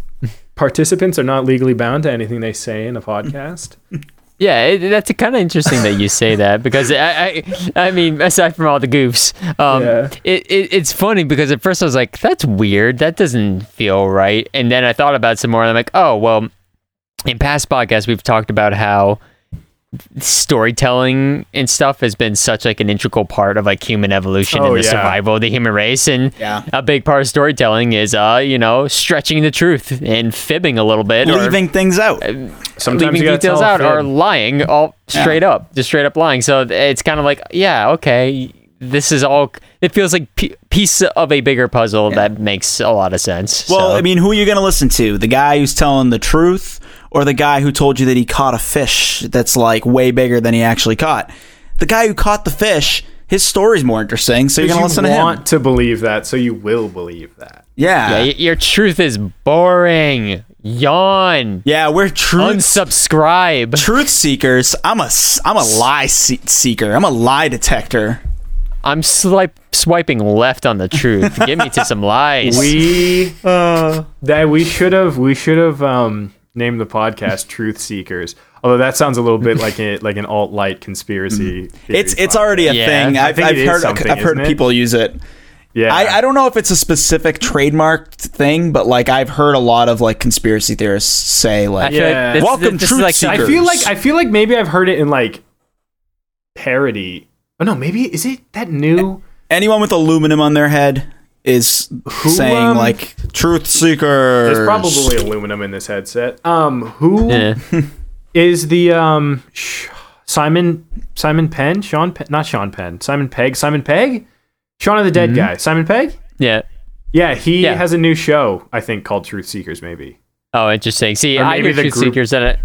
participants are not legally bound to anything they say in a podcast (laughs) Yeah, it, that's kind of interesting that you say that because I, I, I mean, aside from all the goofs, um, Yeah. it, it, it's funny because at first I was like, that's weird. That doesn't feel right. And then I thought about it some more and I'm like, oh, well, in past podcasts, we've talked about how storytelling and stuff has been such like an integral part of like human evolution Oh, and the yeah. survival of the human race and Yeah. a big part of storytelling is uh you know stretching the truth and fibbing a little bit or Leaving things out. sometimes leaving details out or lying all straight up, just straight up lying. So it's kind of like, yeah, okay, this is all. It feels like p- piece of a bigger puzzle that makes a lot of sense. Well, So- I mean, who are you going to listen to? The guy who's telling the truth or the guy who told you that he caught a fish that's like way bigger than he actually caught? The guy who caught the fish, his story's more interesting, so you're going to listen to him. want to believe that so you will believe that Yeah. yeah, Yeah, your truth is boring. Yawn. Yeah, we're truth Unsubscribe. truth seekers. I'm a I'm a lie se- seeker. I'm a lie detector. I'm swipe, swiping left on the truth. (laughs) Get me to some lies. we Uh. that we should have we should have um named the podcast (laughs) truth seekers although that sounds a little bit like a like an alt light conspiracy theory It's it's podcast. already a Yeah, thing. I I've, I've heard I've heard isn't it? people use it. yeah I, I don't know if it's a specific trademarked thing, but like I've heard a lot of like conspiracy theorists say like Yeah. like this, Welcome, this, is truth like seekers. I feel like I feel like maybe I've heard it in like parody oh no maybe is it that new anyone with aluminum on their head is saying um, like truth seekers. there's probably aluminum in this headset um who (laughs) is Yeah. the um Simon Simon Penn Sean Penn, not Sean Penn Simon Pegg Simon Pegg Shaun of the Dead guy Simon Pegg yeah. Yeah, he Yeah. has a new show, I think, called Truth Seekers, maybe. Oh, interesting. See, Or I maybe hear the truth group- seekers that. It,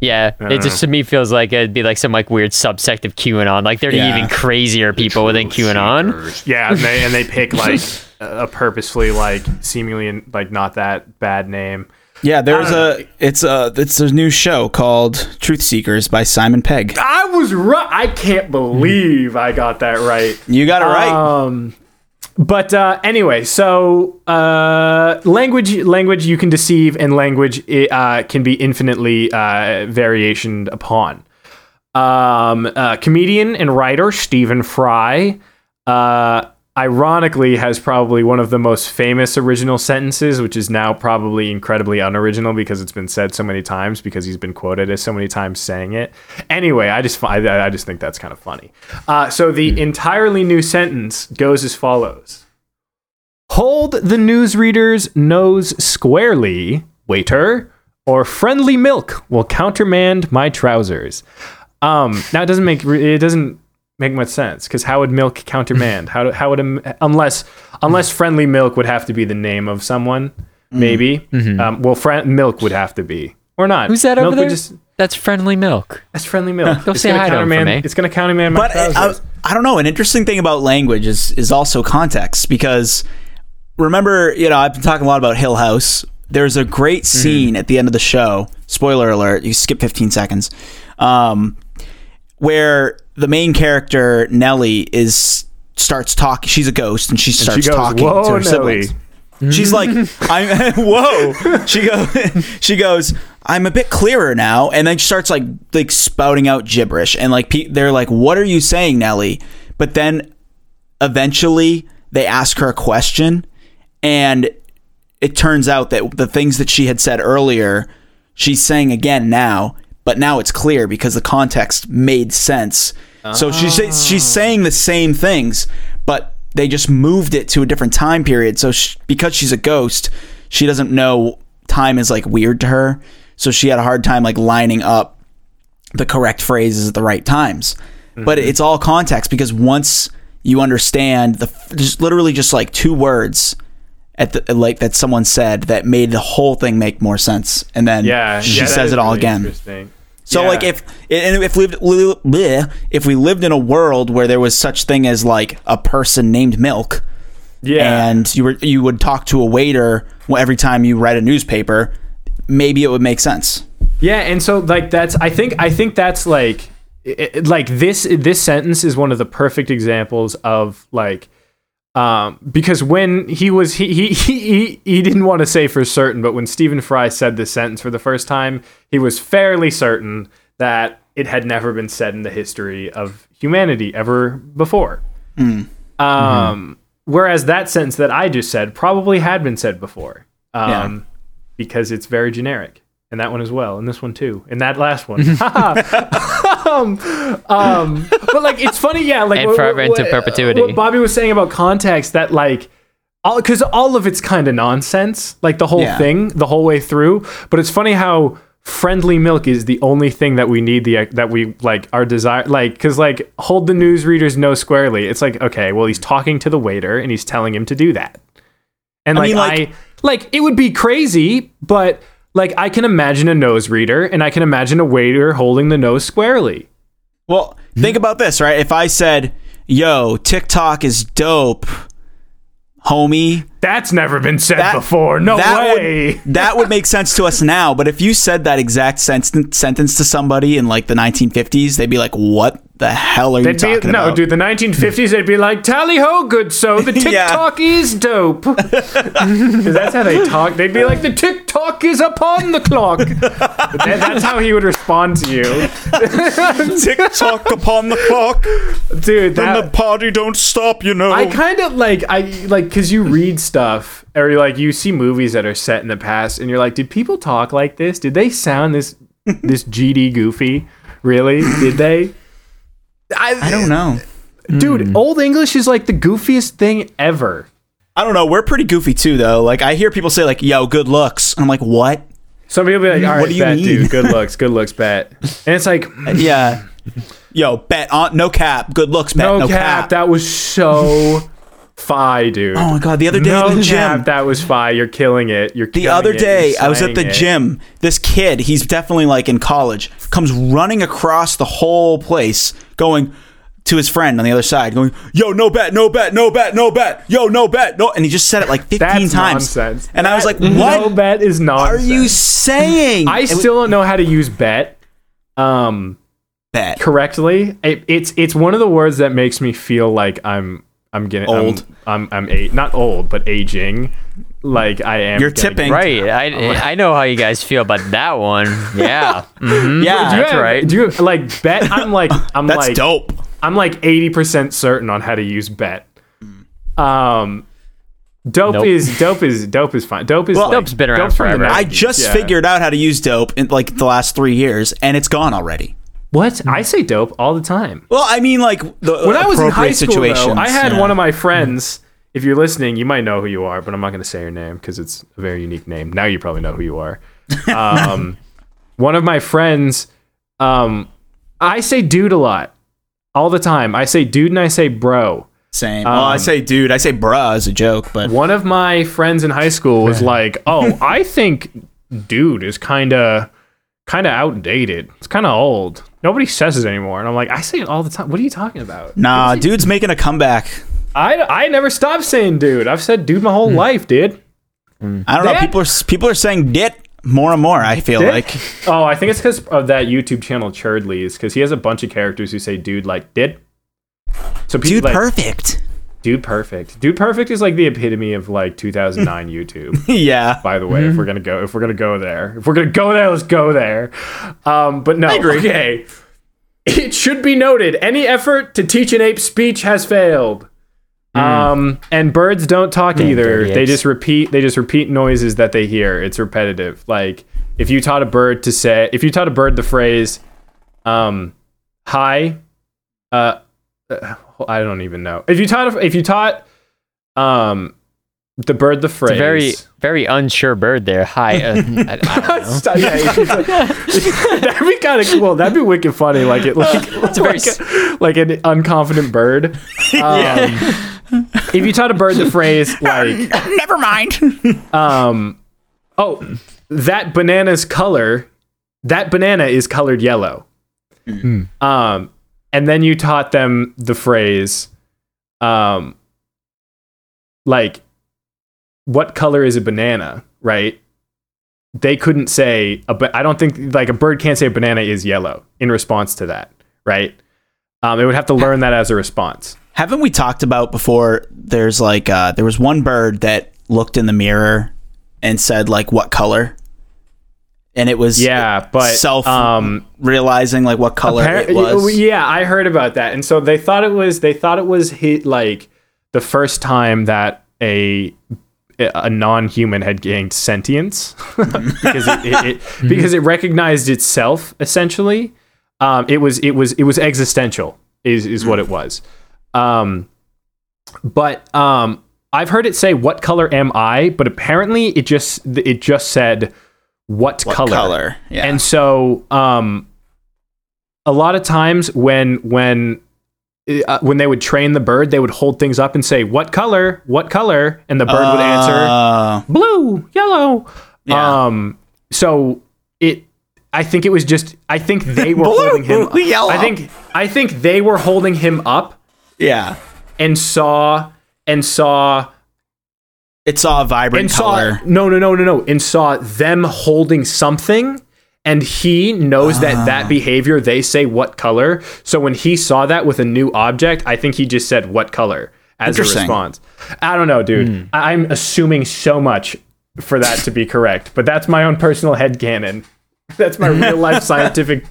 yeah, don't it just to me feels like it'd be like some like weird subsect of QAnon. Like they're Yeah. even crazier people within QAnon. Yeah, and they, and they pick (laughs) like a purposefully like seemingly like not that bad name. yeah, there's a it's a it's a new show called Truth Seekers by Simon Pegg. I was right. I can't believe I got that right. You got it right. Um, but uh, anyway, so uh, language, language you can deceive, and language uh, can be infinitely uh, variationed upon. Um, uh, comedian and writer Stephen Fry, uh, ironically, has probably one of the most famous original sentences, which is now probably incredibly unoriginal because it's been said so many times because he's been quoted as so many times saying it. Anyway, I just I, just think that's kind of funny. Uh, so the entirely new sentence goes as follows: Hold the newsreader's nose squarely, waiter, or friendly milk will countermand my trousers. Um, now it doesn't make it doesn't make much sense because how would milk countermand? How do, how would a, unless unless friendly milk would have to be the name of someone maybe? Um, well, friend milk would have to be or not. Mm-hmm. Who's that milk over there? Just, That's friendly milk. that's friendly milk. Go It's say gonna hi to him for me. It's going to countermand my but I, I. I don't know. An interesting thing about language is is also context because remember, you know, I've been talking a lot about Hill House. There's a great scene at the end of the show. Spoiler alert! You skip 15 seconds, um, where the main character Nellie is starts talking. She's a ghost, and she starts goes, talking "Whoa, to her Nellie." siblings. She's like, (laughs) I'm (laughs) whoa. She goes, (laughs) she goes, I'm a bit clearer now, and then she starts like like spouting out gibberish, and like pe- they're like, what are you saying, Nellie? But then eventually they ask her a question, and it turns out that the things that she had said earlier, she's saying again now, but now it's clear because the context made sense. So she's she's saying the same things, but they just moved it to a different time period. So sh because she's a ghost, she doesn't know time is like weird to her. So she had a hard time like lining up the correct phrases at the right times. But it's all context because once you understand the just literally just like two words at the like that someone said that made the whole thing make more sense, and then Yeah, she yeah, says it all really again. So Yeah. like if and if lived bleh, if we lived in a world where there was such thing as like a person named Milk, yeah, and you were you would talk to a waiter every time you read a newspaper, maybe it would make sense. Yeah, and so like that's I think I think that's like it- like this this sentence is one of the perfect examples of like um because when he was he (laughs) he he, he didn't want to say for certain but when Stephen Fry said this sentence for the first time he was fairly certain that it had never been said in the history of humanity ever before. Um whereas that sentence that I just said probably had been said before. Um Yeah. because it's very generic. And that one as well, and this one too, and that last one. (laughs) (laughs) um, um, but like, it's funny, yeah. Like, And what- forever what- into perpetuity. What Bobby was saying about context, that like, all because all of it's kind of nonsense, like the whole Yeah. thing, the whole way through. But it's funny how friendly milk is the only thing that we need the that we like our desire like because like hold the news readers know squarely it's like okay well he's talking to the waiter and he's telling him to do that and I like, mean, like- I like it would be crazy, but like I can imagine a nose reader and I can imagine a waiter holding the nose squarely. Well, think about this, right? If I said, "Yo, TikTok is dope," homie, That's never been said that before. No that way. Would, (laughs) that would make sense to us now. But if you said that exact sen- sentence to somebody in like the 1950s, they'd be like, "What the hell are you They'd be, talking no, about?" dude, the 1950s, they'd be like, tally ho, good so, the (laughs) Yeah. TikTok is dope. (laughs) That's how they talk. They'd be like, the TikTok is upon the clock. That- that's how he would respond to you. TikTok upon the clock, Dude, that, then the party don't stop. You know. I kind of like I like because you read stuff or like you see movies that are set in the past, and you're like, did people talk like this? Did they sound this (laughs) this GD goofy? Really? Did they? I, I don't know. dude. Hmm. Old English is like the goofiest thing ever. I don't know. We're pretty goofy too, though. Like I hear people say, like, "Yo, good looks," and I'm like, "What?" Some people be like, all right, do you bet, mean? dude. Good (laughs) looks, good looks, bet. And it's like, uh, Yeah. (laughs) Yo, bet on no cap. Good looks, bet no, no, cap, cap. That was so fi, dude. oh my god! The other day no at the gym. that was fi. You're killing it. You're The other day, I was at the it. gym. This kid, he's definitely like in college, comes running across the whole place, going to his friend on the other side, going, "Yo, no bet, no bet, no bet, no bet, yo, no bet, no." And he just said it like fifteen That's times. nonsense. And I was like, "What No bet is not are you saying?" I And we- still don't know how to use bet um, bet. correctly. It, it's it's one of the words that makes me feel like I'm I'm getting Old. I'm I'm, I'm a, not old, but aging. Like I am. You're getting- tipping. Right. I, (laughs) I know how you guys feel about that one. (laughs) Yeah. Mhm. Yeah, Do you That's have- right. Do you like bet? I'm like (laughs) I'm That's like dope. I'm like eighty percent certain on how to use bet. Um, dope Nope. is dope is dope is fine. Dope is Well, like, Dope's been around dope forever. I just yeah. figured out how to use dope in like the last three years, and it's gone already. What I say dope all the time. Well, I mean, like the when I was in high school, though, I had yeah. one of my friends. If you're listening, you might know who you are, but I'm not going to say your name because it's a very unique name. Now you probably know who you are. (laughs) Um, one of my friends, um, I say dude a lot, all the time. I say dude and I say bro. Same. well, I Um, say dude. I say bruh as a joke, but One of my friends in high school was like, "Oh, (laughs) I think dude is kind of kind of outdated. It's kind of old. Nobody says it anymore." And I'm like, "I say it all the time. What are you talking about?" nah, dude's making a comeback. I, I never stopped saying dude. I've said dude my whole hmm. life, dude. I don't know. That- People are people are saying dit more and more. I feel Dick? like Oh, I think it's because of that YouTube channel Churdleys, because he has a bunch of characters who say dude like did. So people dude, like perfect. Dude perfect. Dude perfect is like the epitome of like 2009 (laughs) YouTube. yeah, By the way, if we're gonna go, if we're gonna go there, if we're gonna go there, let's go there. Um, but no, okay. It should be noted: any effort to teach an ape speech has failed. Um, and birds don't talk either. They just repeat. They just repeat noises that they hear. It's repetitive. Like if you taught a bird to say, if you taught a bird the phrase, um, "Hi," uh, uh, I don't even know. If you taught if you taught um the bird the phrase It's a very, very unsure bird there. Hi. Uh, (laughs) I, I don't (laughs) know. Yeah, like- (laughs) that'd be kind of cool. That'd be wicked funny. Like it, like a very like, a- like an unconfident bird. Um, if you taught a bird the phrase like, Never mind. um, oh, that banana's color, that banana is colored yellow. Um, and then you taught them the phrase, um, like, what color is a banana, right? They couldn't say, a ba- I don't think, like, a bird can't say a banana is yellow in response to that, right? Um, it would have to learn that as a response. Haven't we talked about before? There's like uh, there was one bird that looked in the mirror and said like what color, and it was Yeah, but self um, realizing like what color it was. Yeah, I heard about that, and so they thought it was they thought it was hit like the first time that a a non-human had gained sentience (laughs) because it, it, it (laughs) because it recognized itself essentially. Um, it was it was it was existential is is what it was. Um, but um, I've heard it say "What color am I?" But apparently it just it just said "What, What color?" color? Yeah. And so, um, a lot of times when when uh, when they would train the bird, they would hold things up and say, "What color? What color?" And the bird would answer, Uh, "Blue, yellow." Yeah. Um, so it, I think it was just, I think they were (laughs) Blue, holding him. yellow. I think, I think they were holding him up yeah. and saw and saw It saw a vibrant and color. saw no no no no no. And saw them holding something and he knows that Ah. that behavior they say what color. So when he saw that with a new object i think he just said what color as a Interesting. response. I don't know dude. I- i'm assuming so much for that to be correct but that's my own personal headcanon that's my real (laughs) life scientific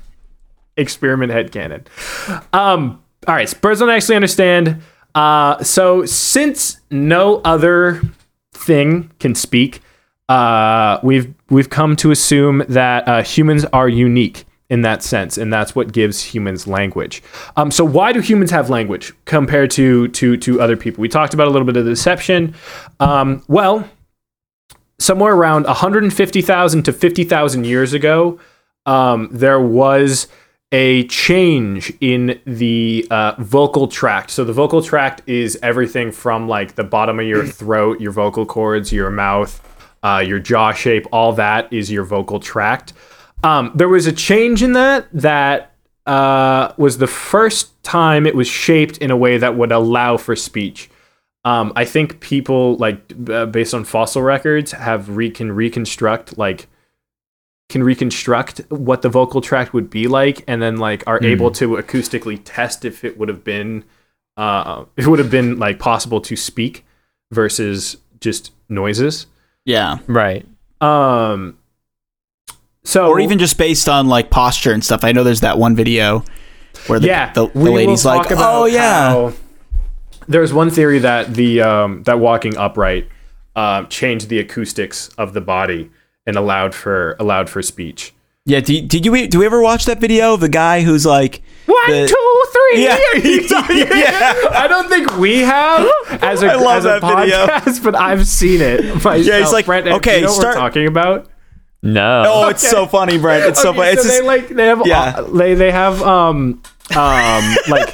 experiment headcanon um all right so birds don't actually understand. Uh so since no other thing can speak, uh, we've we've come to assume that uh, humans are unique in that sense, and that's what gives humans language. Um, so why do humans have language compared to to to other people? We talked about a little bit of the deception. Um, well, somewhere around 150,000 to 50,000 years ago, um, there was a change in the uh, vocal tract. So the vocal tract is everything from like the bottom of your (clears throat) throat, your vocal cords, your mouth, uh, your jaw shape. All that is your vocal tract. Um, there was a change in that that uh, was the first time it was shaped in a way that would allow for speech. Um, I think people like uh, based on fossil records have re- can reconstruct like can reconstruct what the vocal tract would be like, and then like are able to acoustically test if it would have been uh, it would have been like possible to speak versus just noises. yeah. Right. Um, so Or even just based on like posture and stuff. I know there's that one video where the, yeah, the, the lady's like, about "Oh yeah." There's one theory that the um, that walking upright uh, changed the acoustics of the body and allowed for allowed for speech. Yeah, did, did you do we ever watch that video of the guy who's like One, the- two, three. Yeah. yeah. (laughs) I don't think we have (laughs) as a, I love as a that video. podcast, but I've seen it. Myself. (laughs) Yeah, he's like, Brent, okay, you know what start- we're talking about? No. Oh, it's so funny, Brent. It's so funny. It's so just, they like they have Yeah. uh, they they have um um like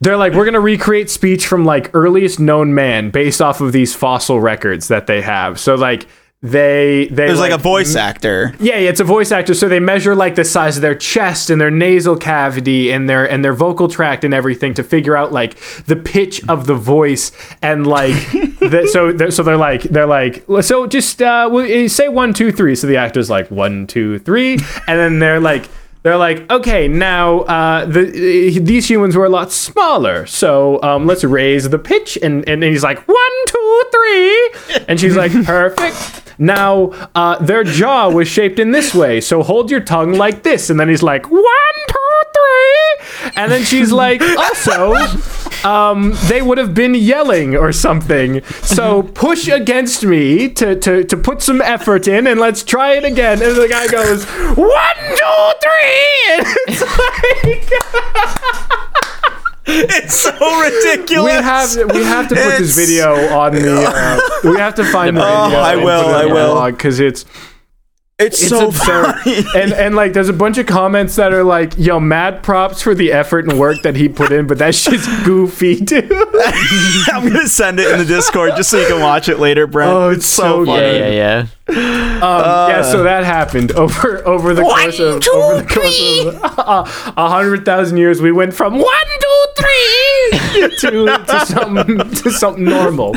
they're like we're gonna recreate speech from like earliest known man based off of these fossil records that they have. So like they they there's like, a voice actor. yeah, yeah, it's a voice actor, so they measure like the size of their chest and their nasal cavity and their and their vocal tract and everything to figure out like the pitch of the voice and like (laughs) the, so they're, so they're like they're like so just uh, say one two three. So the actor's like one two three, and then they're like. They're like, okay, now uh, the uh, these humans were a lot smaller, so um, let's raise the pitch. And, and he's like, one, two, three, and she's like, (laughs) perfect. Now uh, their jaw was shaped in this way, so hold your tongue like this. And then he's like, one, two, three, and then she's like, (laughs) also, um, they would have been yelling or something. So push against me to, to, to put some effort in, and let's try it again. And the guy goes, one, two, three, and it's (laughs) like. (laughs) it's so ridiculous. We have we have to put this video on the. Uh, we have to find the Oh, video. I will, I will. because it's It's, it's so absurd. funny. (laughs) and and like there's a bunch of comments that are like, "Yo, mad props for the effort and work that he put in, but that shit's (laughs) goofy too." I'm gonna send it in the Discord just so you can watch it later, Brent. Oh, it's so Yeah, good. yeah, yeah. Um, yeah, so that happened over over the course of over the course of uh, a hundred thousand years. We went from one, two, three (laughs) to to something to something normal.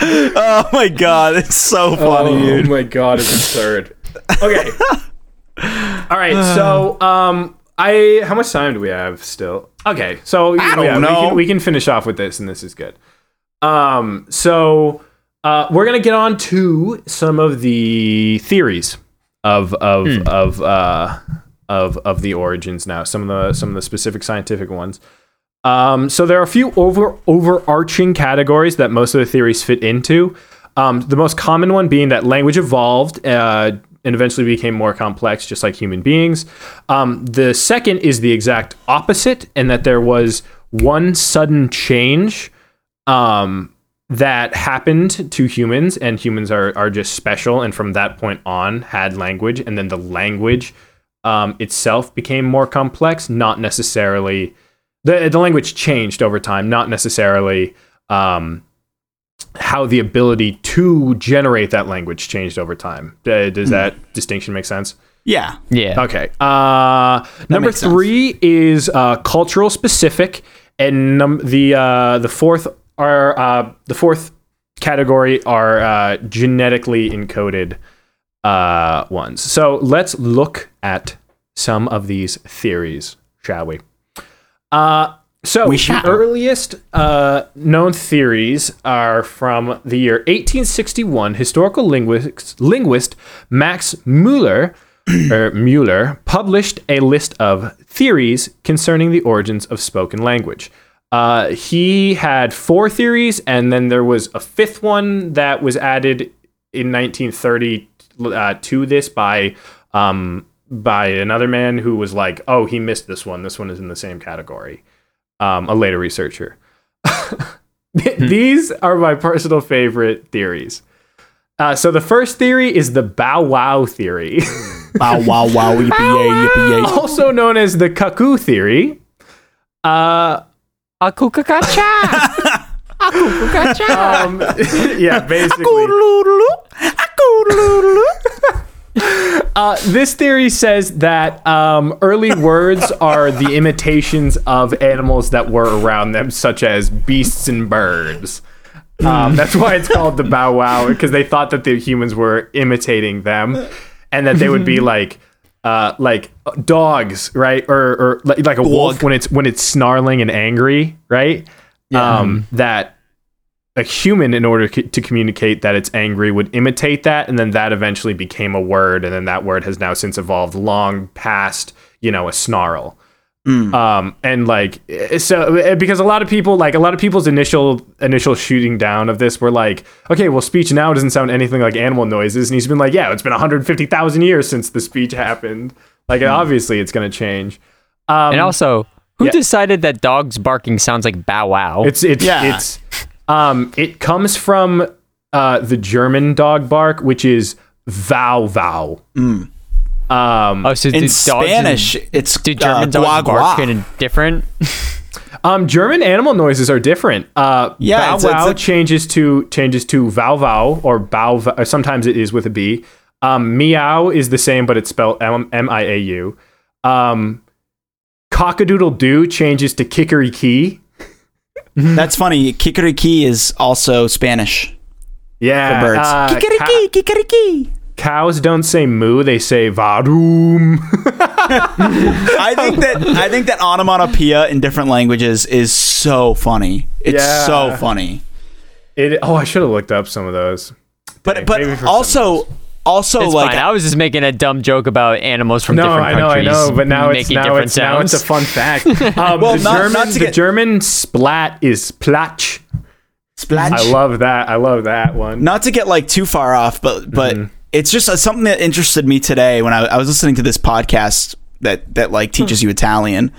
Oh my god, it's so funny, oh dude. my god, it's absurd. Okay. All right, (sighs) so um, I how much time do we have still? Okay, so I don't yeah, We can, we can finish off with this, and this is good. Um, so uh, we're gonna get on to some of the theories of of of uh of of the origins now. Some of the some of the specific scientific ones. Um, so there are a few over overarching categories that most of the theories fit into. Um, the most common one being that language evolved uh, and eventually became more complex, just like human beings. Um, the second is the exact opposite, in that there was one sudden change um, that happened to humans, and humans are, are just special, and from that point on had language, and then the language um, itself became more complex, not necessarily the the language changed over time, not necessarily um, how the ability to generate that language changed over time. Uh, does that distinction make sense? Yeah. Yeah. Okay. Uh, number makes sense. three is uh, cultural specific, and num- the uh, the fourth are uh, the fourth category are uh, genetically encoded uh, ones. So let's look at some of these theories, shall we? Uh, so We the earliest uh, known theories are from the year 1861. Historical linguist, linguist Max Mueller, or (clears throat) Mueller published a list of theories concerning the origins of spoken language. Uh, he had four theories, and then there was a fifth one that was added in 1930 uh, to this by um, by another man who was like, "Oh, he missed this one. This one is in the same category." Um, a later researcher. (laughs) These are my personal favorite theories. Uh, so the first theory is the Bow Wow theory, (laughs) Wow, wow, wow, yippee yay, yippee yay. also known as the Cuckoo theory. Uh, (laughs) um, yeah, basically. (laughs) Uh, this theory says that um, early words are the imitations of animals that were around them, such as beasts and birds. Um, that's why it's called the Bow Wow, because they thought that the humans were imitating them, and that they would be (laughs) like, uh, like dogs, right, or or like, like a wolf when it's when it's snarling and angry, right? Um, that a human, in order to communicate that it's angry, would imitate that, and then that eventually became a word, and then that word has now since evolved long past, you know, a snarl. Um, and like, eh, so eh, because a lot of people, like a lot of people's initial initial shooting down of this were like, okay, well, speech now doesn't sound anything like animal noises, and he's been like, yeah, it's been 150,000 years since the speech happened. Like, obviously, it's gonna change. Um, and also, who yeah. decided that dogs barking sounds like bow wow? It's it's Yeah. it's um it comes from uh the German dog bark, which is vow vow. Um, oh, so In Spanish, and- it's do German uh, dogs guau, bark guau. in a different? (laughs) um, German animal noises are different. Uh, Yeah, bow it's- it's wow a- changes to changes to vow vow or bow. vow- or Sometimes it is with a B. Um, meow is the same, but it's spelled M M I A U. Um, cockadoodle doo changes to kickery That's funny. Kikariki is also Spanish Yeah, for birds. uh, ca- Kikariki, kikariki. cows don't say moo; they say varum. (laughs) I think that I think that onomatopoeia in different languages is so funny. It's Yeah. so funny. It, oh, I should have looked up some of those. But Dang, but maybe also also It's like fine. I was just making a dumb joke about animals from No, different I know, I countries. know, but now it's now it's now it's a fun fact. (laughs) Um, Well, the not- German not to the get- German splat is platsch. splash. I love that. I love that one. Not to get like too far off, but but Mm-hmm. it's just uh, something that interested me today when I, I was listening to this podcast that that like teaches you Italian,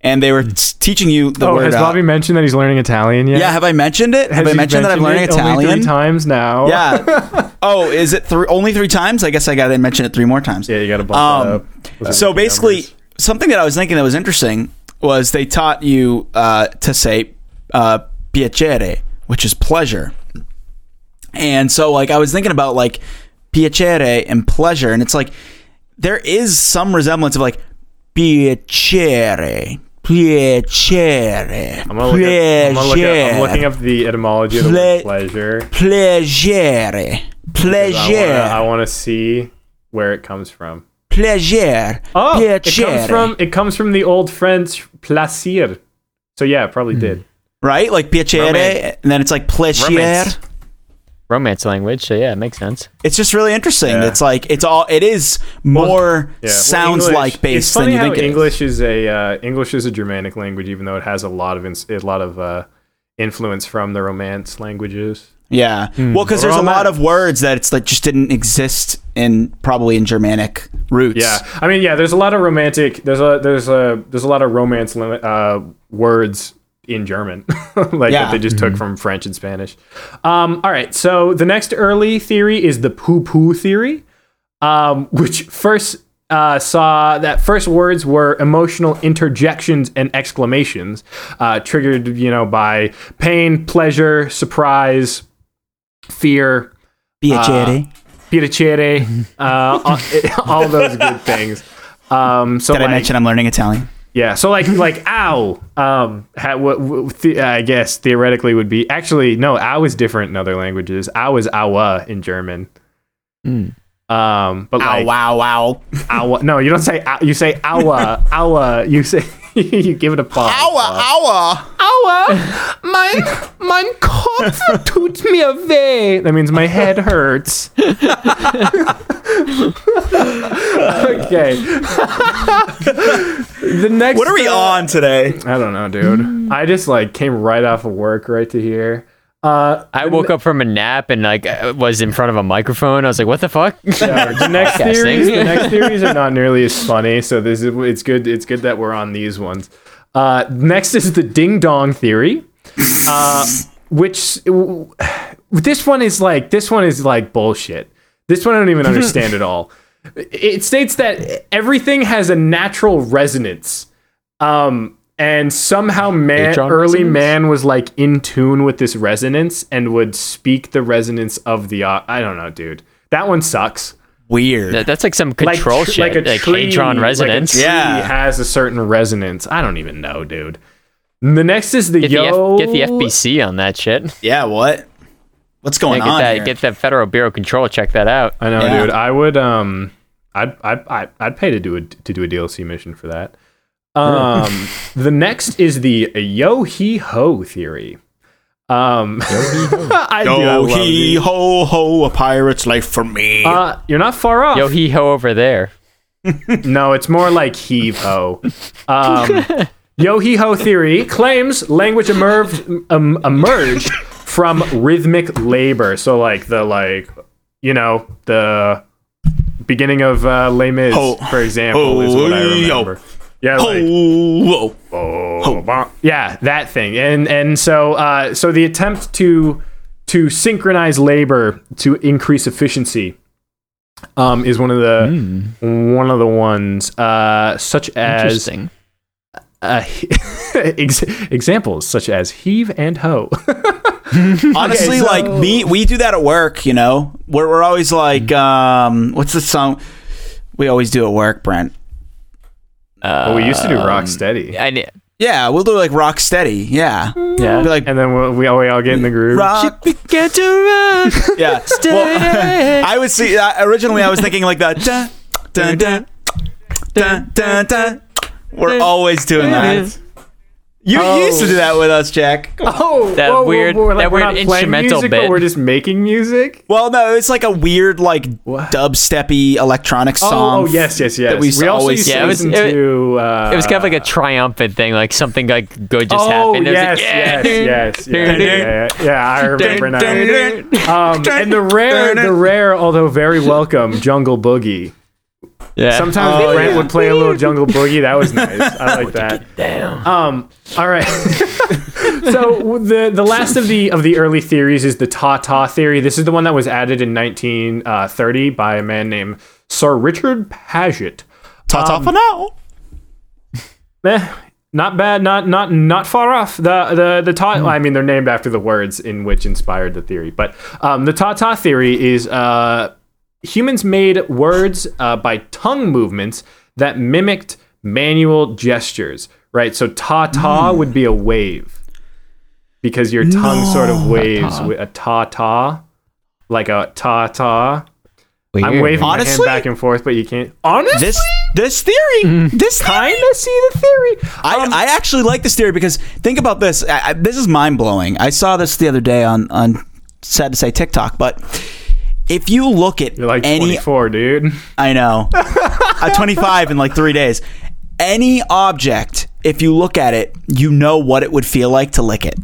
and they were teaching you the oh, word. has uh, Bobby mentioned that he's learning Italian yet? yeah, have I mentioned it? Have I he mentioned that I'm learning it only Italian? three times now. Yeah. (laughs) oh, is it three, only three times? I guess I got to mention it three more times. yeah, you got to bump Um, that up. So basically, numbers. something that I was thinking that was interesting was they taught you uh, to say uh, piacere, which is pleasure. And so, like, I was thinking about like piacere and pleasure, and it's like there is some resemblance of like piacere, piacere, I'm gonna look at, I'm, look at, I'm looking up the etymology of the Ple- word pleasure. pleasure, I want to see where it comes from. pleasure, Oh, it comes from it comes from the old French plaisir. So yeah, it probably hmm. did. right? Like piacere, Romance. and then it's like pleasure. Romance. Romance language, so yeah, it makes sense. It's just really interesting. Yeah. It's like it's all. It is more Yeah, well, sounds English- like based It's funny than you how think it is. English is a uh, English is a Germanic language, even though it has a lot of ins- a lot of uh, influence from the Romance languages. Yeah. Well, because We're there's a lot of words that it's like just didn't exist in probably in Germanic roots. Yeah, I mean, yeah. There's a lot of romantic. There's a there's a there's a lot of romance uh, words in German, (laughs) like Yeah. that they just took from French and Spanish. Um, all right, so the next early theory is the poo poo theory, um, which first uh, saw that first words were emotional interjections and exclamations, uh, triggered you know by pain, pleasure, surprise, fear, Piacere. piacere, uh, all, (laughs) all those good things. Um, so Did like, I mention I'm learning Italian? Yeah, so like like ow, um, ha, what, what the, I guess theoretically would be actually no, ow is different in other languages. Ow is aua in German. Um, but Ow! like Wow! Wow! aua, no, you don't say ow, you say aua, (laughs) aua. You say (laughs) you give it a pause. Ow! Ow! Aua, mein mein Kopf tut mir weh. That means my head hurts. (laughs) okay. the next. What are we on today? I don't know, dude. I just like came right off of work right to here. Uh, I woke up from a nap and like uh, was in front of a microphone. I was like, "What the fuck?" yeah, the (laughs) next theories, the next (laughs) theories are not nearly as funny. So this is it's good. It's good that we're on these ones. Uh, next is the ding dong theory, uh, which this one is like this one is like bullshit. This one I don't even (laughs) understand at all. It states that everything has a natural resonance. Um, and somehow man, Hedron early resonance? man was like in tune with this resonance and would speak the resonance of the. Uh, I don't know, dude. That one sucks. Weird. That- That's like some control tr- shit, like, a tree- Hedron like a resonance. tree Yeah. has a certain resonance. I don't even know, dude. The next is the Get, yo. the F- get the FBC on that shit. yeah. What? What's going Yeah, get on that. here? Get that Federal Bureau of Control. Check that out. I know, Yeah. dude. I would um, I'd I'd I'd, I'd pay to do a to do a DLC mission for that. Um, the next is the yo he ho theory. Um, (laughs) I do. I Yo love hee these. ho ho, a pirate's life for me. Uh, you're not far off. Yo he ho over there. (laughs) No, it's more like heave ho. Um, (laughs) Yo he ho theory claims language emerged um, emerged from rhythmic labor. So like the like you know the beginning of uh, Les Mis, Ho. for example, is what I Ho, yo. Remember. Yeah, like oh, whoa. oh, bah. yeah, that thing. And and so uh, so the attempt to to synchronize labor to increase efficiency um, is one of the one of the ones uh, such as uh, (laughs) ex- examples such as heave and hoe. (laughs) (laughs) Honestly, so- like me, we do that at work. You know, we're we're always like, um, what's the song we always do at work, Brent? Well, we used to do rock steady, I ne- Yeah, we'll do like rock steady. Yeah, yeah. be like and then we, we all we all get in the groove. rock. Get to rock. (laughs) Yeah. Well, (laughs) I was see uh, originally I was thinking like that. Dun, dun, dun, dun, dun, dun. We're always doing that. You Oh. used to do that with us, Jack. Oh, That whoa, whoa, weird- whoa, like that we're weird not playing instrumental music, bit. But we're just making music. Well, no, it's like a weird like What? dubsteppy electronic Oh, song. oh, yes, yes, yes. that we we also always used Yeah, to it was- listen it- to. Uh, It was kind of like a triumphant thing, like something like good just oh happened. It was yes, like, yeah. yes, yes, (laughs) yeah, yeah, yeah, yeah, I remember now. (laughs) Um, and the rare, the rare, although very welcome, Jungle Boogie. Yeah. Sometimes Oh, Brent yeah. would play a little jungle boogie. That was nice. I like that. Damn. Um. All right. (laughs) so the the last of the of the early theories is the Ta Ta theory. This is the one that was added in 1930 by a man named Sir Richard Paget. Ta ta for now. (laughs) Eh, not bad. Not not not far off. The the the Ta. I mean, they're named after the words in which inspired the theory. But um, the Ta Ta theory is uh, humans made words uh, by tongue movements that mimicked manual gestures. Right. So ta ta hmm. would be a wave because your tongue sort of waves with a ta ta, like a ta ta. I'm waving my Honestly? hand back and forth, but you can't. Honestly, This this theory, hmm. this kind of see the theory. I, um, I actually like this theory because think about this. I, I, this is mind blowing. I saw this the other day on on sad to say TikTok, but if you look at You're like any, 24, dude. I know, (laughs) I'm 25 in like three days. Any object, if you look at it, you know what it would feel like to lick it.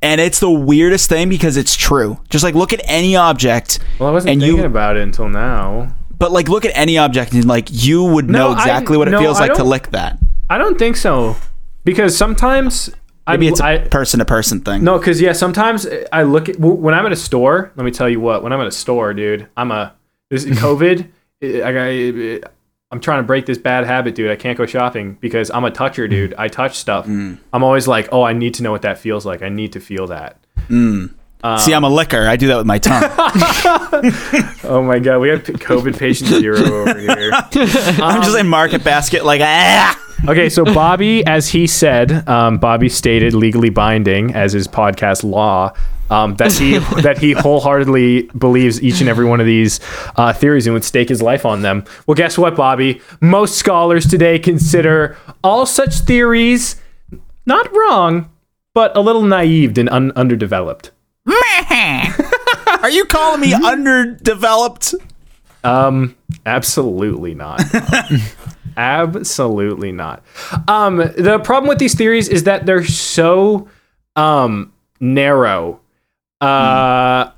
And it's the weirdest thing because it's true. Just like look at any object, Well, I wasn't and thinking you, about it until now. but like look at any object and like you would No, know I- exactly what it no, feels I like to lick that. I don't think so, because sometimes Maybe I, it's a I person to person thing. no, because yeah, sometimes uh, I look at when I'm at a store. Let me tell you what, when I'm at a store, dude, I'm a this is (laughs) COVID. Uh, I got. Uh, I'm trying to break this bad habit, dude. I can't go shopping because I'm a toucher, mm. dude. I touch stuff. Mm. I'm always like, oh, I need to know what that feels like. I need to feel that. Mm. Um, See, I'm a licker. I do that with my tongue. (laughs) Oh my god, we have COVID patient zero over here. (laughs) I'm just um, in market basket, like ah. Okay, so Bobby, as he said, um, Bobby stated legally binding as his podcast law um, that he (laughs) that he wholeheartedly believes each and every one of these uh, theories and would stake his life on them. Well, guess what, Bobby? Most scholars today consider all such theories not wrong, but a little naive and un- underdeveloped. Are you calling me underdeveloped? Um, absolutely not. (laughs) absolutely not. Um, the problem with these theories is that they're so um narrow. Uh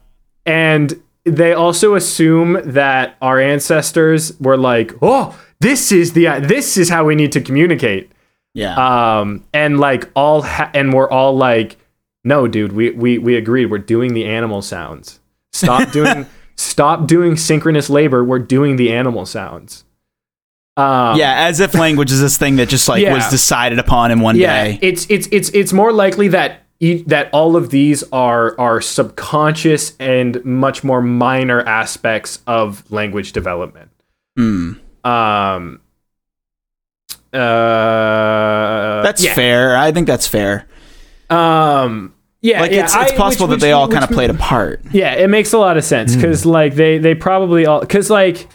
and they also assume that our ancestors were like, "Oh, this is the this is how we need to communicate." Yeah. Um and like all ha- and we're all like, "No, dude, we we we agreed. We're doing the animal sounds. Stop doing (laughs) stop doing synchronous labor. We're doing the animal sounds." Um, yeah, as if language is this thing that just like Yeah. was decided upon in one yeah, day. it's it's it's it's more likely that e- that all of these are are subconscious and much more minor aspects of language development. Hmm. Um. Uh, That's yeah. fair. I think that's fair. Um. Yeah, Like yeah, it's it's I- possible which- that they which- all kind of played a part. Yeah, it makes a lot of sense because like they they probably all because like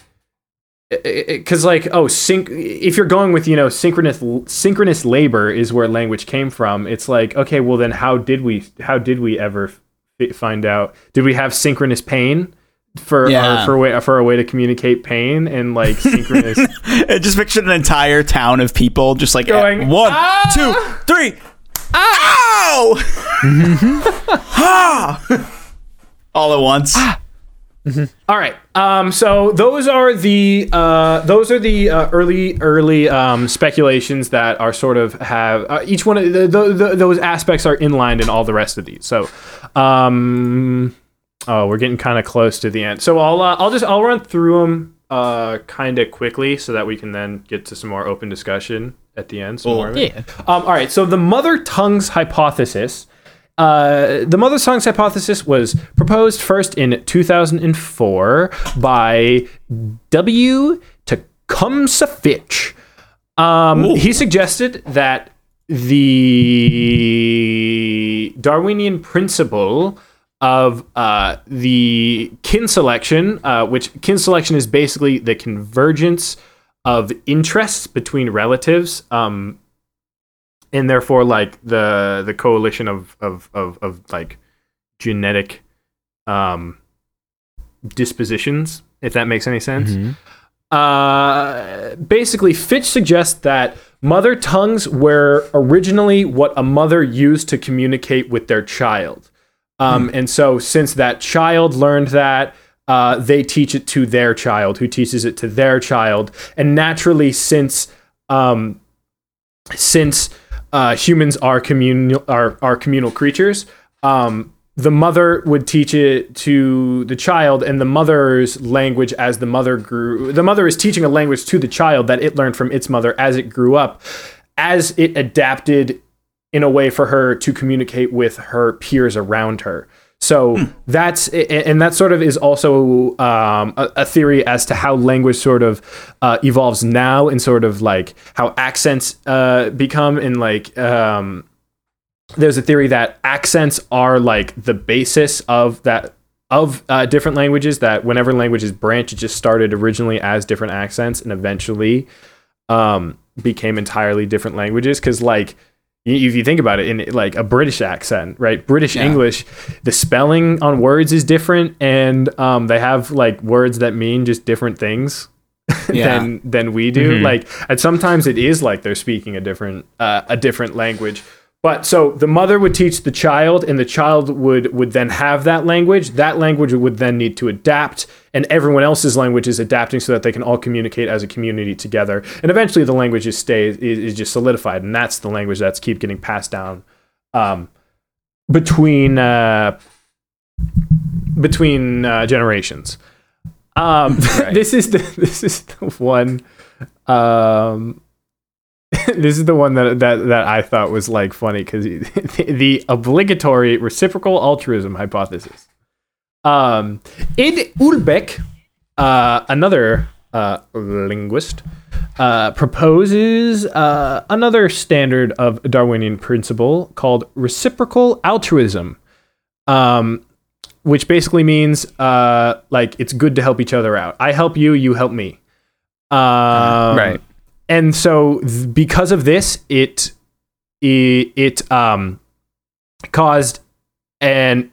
because like oh sync if you're going with you know synchronous synchronous labor is where language came from it's like okay well then how did we how did we ever f- find out did we have synchronous pain for Yeah. or for a way for a way to communicate pain and like synchronous (laughs) just picture an entire town of people just like Going, one, "Ah!" two, three. Ow! (laughs) (laughs) Ah! All at once. All right. Um, so those are the uh, those are the uh, early early um, speculations that are sort of have uh, each one of the, the, the, those aspects are inlined in all the rest of these. So, um, oh, we're getting kind of close to the end. So I'll uh, I'll just I'll run through them uh, kind of quickly so that we can then get to some more open discussion at the end. Some more of it. Yeah. Um, all right. So the mother tongues hypothesis. Uh, the mother songs hypothesis was proposed first in 2004 by W. Tecumseh Fitch. Um, he suggested that the Darwinian principle of uh, the kin selection, uh, which kin selection is basically the convergence of interests between relatives, um, and therefore like the the coalition of of of, of like genetic um, dispositions, if that makes any sense. Uh, basically, Fitch suggests that mother tongues were originally what a mother used to communicate with their child. Um, And so, since that child learned that, uh, they teach it to their child, who teaches it to their child, and naturally, since um, since uh, humans are communal are, are communal creatures, um, the mother would teach it to the child, and the mother's language as the mother grew. The mother is teaching a language to the child that it learned from its mother as it grew up, as it adapted in a way for her to communicate with her peers around her. So that's and that sort of is also um, a, a theory as to how language sort of uh, evolves now, and sort of like how accents uh, become, and like um, there's a theory that accents are like the basis of that of uh, different languages. That whenever languages branch, it just started originally as different accents, and eventually um, became entirely different languages. Because like if you think about it in like a british accent right british Yeah. english the spelling on words is different and um, they have like words that mean just different things (laughs) Yeah. than than we do Mhm. like and sometimes it is like they're speaking a different uh, a different language but so the mother would teach the child and the child would would then have that language. That language would then need to adapt and everyone else's language is adapting so that they can all communicate as a community together. And eventually the language is stays is, is just solidified and that's the language that's keep getting passed down um, between uh, between uh, generations. Um, (laughs) this is the (laughs) this is the one um, (laughs) this is the one that that that I thought was like funny because (laughs) the, the obligatory reciprocal altruism hypothesis. Um, Ed Ulbaek, uh, another uh, linguist, uh, proposes uh, another standard of Darwinian principle called reciprocal altruism, um, which basically means uh, like it's good to help each other out. I help you, you help me. Um, Right. And so th- because of this it it, it um caused an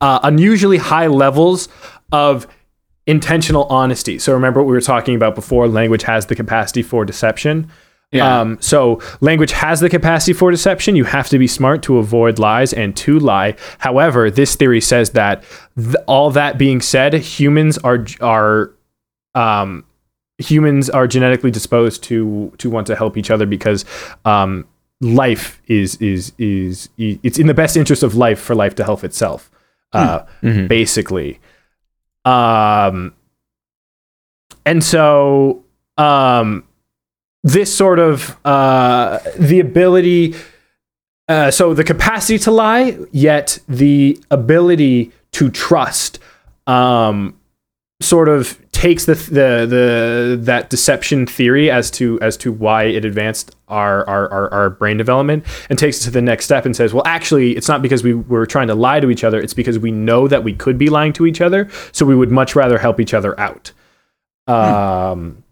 uh, unusually high levels of intentional honesty so remember what we were talking about before language has the capacity for deception Yeah. um, so language has the capacity for deception. You have to be smart to avoid lies and to lie. However, this theory says that th- all that being said, humans are are um, humans are genetically disposed to to want to help each other because um, life is is is it's in the best interest of life for life to help itself. Uh, Mhm. basically. Um, and so um, this sort of uh, the ability, uh, so the capacity to lie, yet the ability to trust, um, sort of takes the the the that deception theory as to as to why it advanced our our, our our brain development and takes it to the next step and says well actually it's not because we were trying to lie to each other. It's because we know that we could be lying to each other. So we would much rather help each other out. Um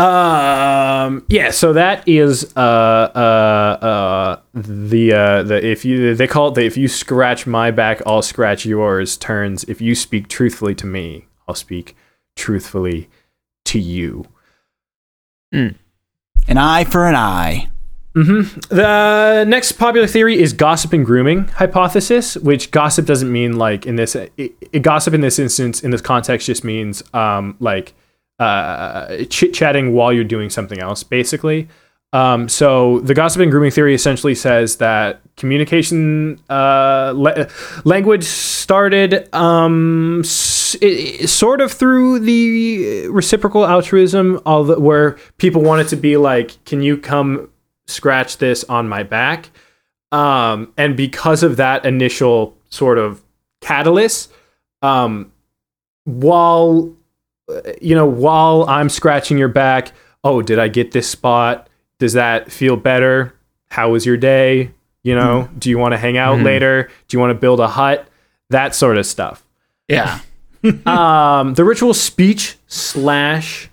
um yeah so that is uh uh uh the uh the if you they call it the if you scratch my back i'll scratch yours turns. If you speak truthfully to me i'll speak truthfully to you. An eye for an eye. The next popular theory is gossip and grooming hypothesis, which gossip doesn't mean like in this it, it- gossip in this instance in this context just means um like uh chit chatting while you're doing something else basically. Um, so the gossip and grooming theory essentially says that communication uh, la- language started um, s- sort of through the reciprocal altruism, although where people wanted to be like, "Can you come scratch this on my back?" Um, and because of that initial sort of catalyst, um, while you know, while I'm scratching your back, oh, did I get this spot? Does that feel better? How was your day? You know, do you want to hang out Mhm. later? Do you want to build a hut? That sort of stuff. Yeah. (laughs) um, the ritual speech slash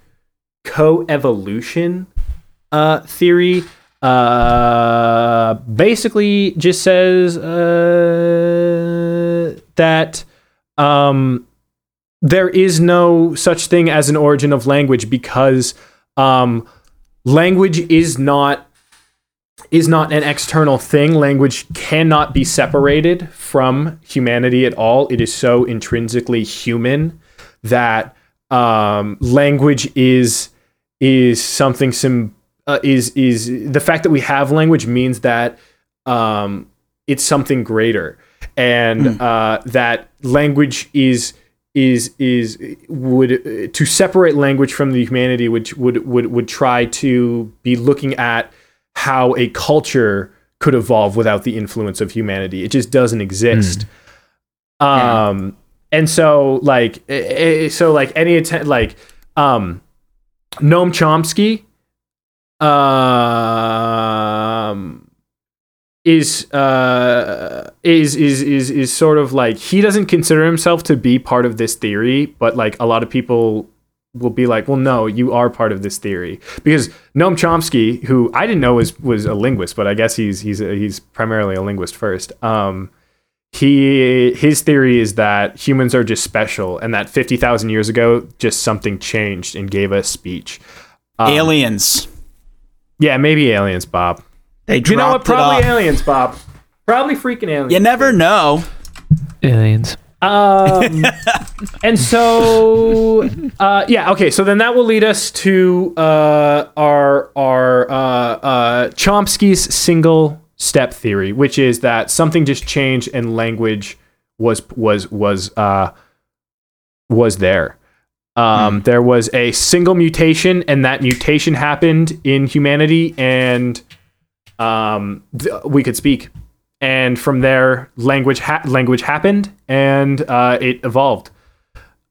co-evolution uh, theory uh, basically just says uh, that um, there is no such thing as an origin of language because um, language is not is not an external thing. Language cannot be separated from humanity at all. It is so intrinsically human that um, language is is something some uh, is is the fact that we have language means that um, it's something greater, and uh, that language is is is would uh, to separate language from the humanity which would would would try to be looking at how a culture could evolve without the influence of humanity. It just doesn't exist. Um and so like eh, eh, so like any attempt like um Noam Chomsky um is uh is is is is sort of like he doesn't consider himself to be part of this theory but like a lot of people will be like well no you are part of this theory. Because Noam Chomsky who I didn't know was was a linguist but I guess he's he's he's primarily a linguist first um he his theory is that humans are just special and that 50,000 years ago just something changed and gave us speech. Um, Aliens. yeah maybe aliens Bob They you know what? Probably aliens, Bob. Probably freaking aliens. You never know. Aliens. Um, (laughs) and so, uh, yeah, okay. So then that will lead us to uh, our our uh, uh, Chomsky's single step theory, which is that something just changed and language was was was uh, was there. Um, There was a single mutation, and that mutation happened in humanity, and um, th- we could speak. And from there, language ha- language happened, and uh, it evolved.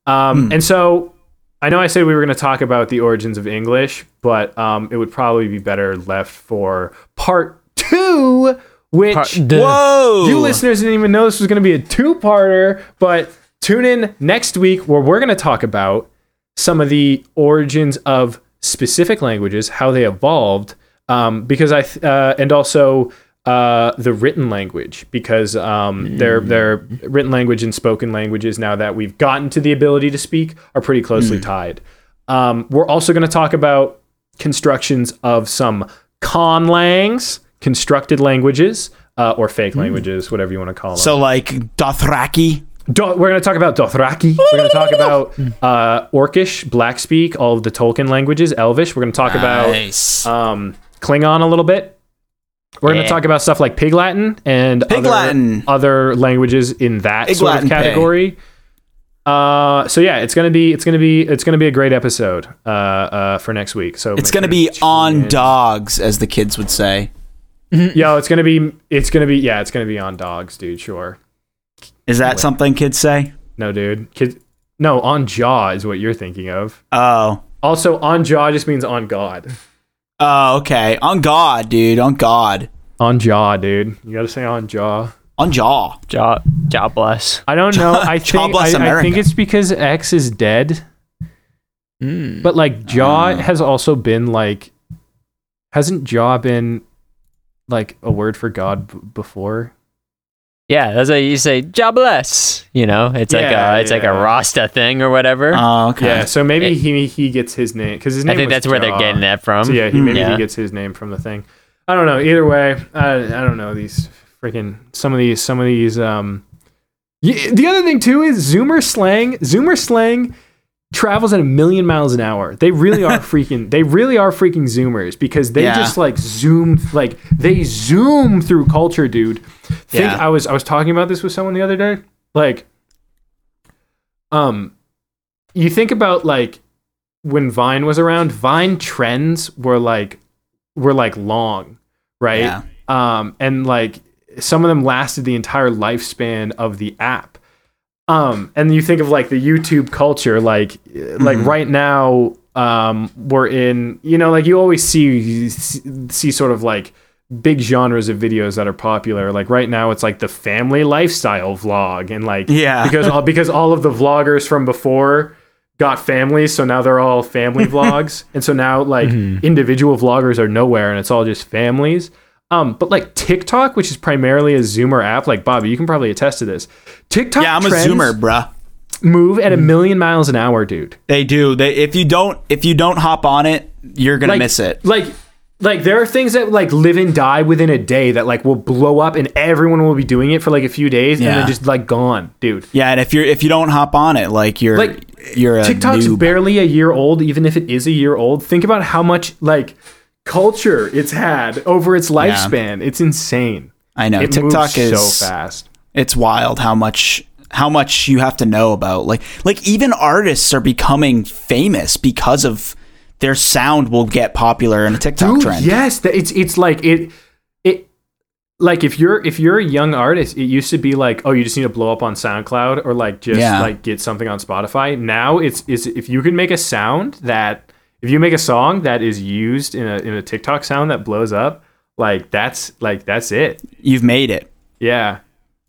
Um, And so, I know I said we were going to talk about the origins of English, but um, it would probably be better left for part two, which Part. Whoa! you listeners didn't even know this was going to be a two-parter, but tune in next week where we're going to talk about some of the origins of specific languages, how they evolved, um, because I th- uh, and also uh, the written language because um, their their written language and spoken languages now that we've gotten to the ability to speak are pretty closely tied. Um, we're also going to talk about constructions of some conlangs, constructed languages. Uh, or fake languages, whatever you want to call them. So like Dothraki. Do- we're going to talk about Dothraki. We're going to talk about uh, Orcish, Black Speech, all of the Tolkien languages, Elvish. We're going to talk about Nice. um, Klingon a little bit. We're going Yeah. to talk about stuff like Pig Latin and Pig other, Latin. other languages in that Pig sort Latin of category. Uh, so yeah, it's gonna be it's gonna be it's gonna be a great episode uh, uh, for next week. So it's gonna sure be on in. dogs, as the kids would say. (laughs) Yo, it's gonna be it's gonna be yeah, it's gonna be on dogs, dude. Sure. Is that something kids say? No, dude. Kids. No, on Jah is what you're thinking of. Oh. Also, on Jah just means on God. Oh, okay. On God, dude. On God. On Jah, dude. You gotta say on Jah. On Jah. Jah. Jah bless. I don't know. (laughs) I Jah think bless I, I think it's because X is dead. Mm. But like Jah Uh. has also been like, hasn't Jah been like a word for God b- before? Yeah, that's how you say Jah bless. You know, it's like Yeah, a it's like a. Rasta thing or whatever. Oh, okay. Yeah. So maybe It- he he gets his name because his name. I think was that's where they're getting that from. So yeah, he, maybe Yeah. he gets his name from the thing. I don't know. Either way, I, I don't know these freaking some of these some of these. Um, y- the other thing too is Zoomer slang. Zoomer slang travels at a million miles an hour. They really are (laughs) freaking. They really are freaking Zoomers because they Yeah. just like zoom like they zoom through culture, dude. Think Yeah. I was I was talking about this with someone the other day. Like, um, you think about like when Vine was around, Vine trends were like were like long, right? Yeah. Um, and like some of them lasted the entire lifespan of the app. Um, and you think of like the YouTube culture, like like Mhm. right now, um, we're in, you know, like you always see see sort of like big genres of videos that are popular. Like right now, it's like the family lifestyle vlog, and like Yeah. (laughs) because all because all of the vloggers from before got families, so now they're all family (laughs) vlogs, and so now like individual vloggers are nowhere, and it's all just families. Um, but like TikTok, which is primarily a Zoomer app, like Bobby, you can probably attest to this. TikTok, Yeah, I'm a zoomer, bruh. Move at a million miles an hour, dude. They do. They if you don't if you don't hop on it, you're gonna Like, miss it. Like like there are things that like live and die within a day that like will blow up and everyone will be doing it for like a few days and then just like gone, dude. Yeah, and if you're if you don't hop on it, like you're Like, you're a TikTok's noob. barely a year old, even if it is a year old. Think about how much like culture it's had over its lifespan. It's insane. I know It TikTok is so fast. it's wild how much how much you have to know about like like even artists are becoming famous because of their sound will get popular in a TikTok Dude, trend. yes, it's it's like it it like if you're if you're a young artist, it used to be like, oh, you just need to blow up on SoundCloud or like just Yeah. like get something on Spotify. Now it's is if you can make a sound that if you make a song that is used in a in a TikTok sound that blows up, like that's like that's it. You've made it. Yeah.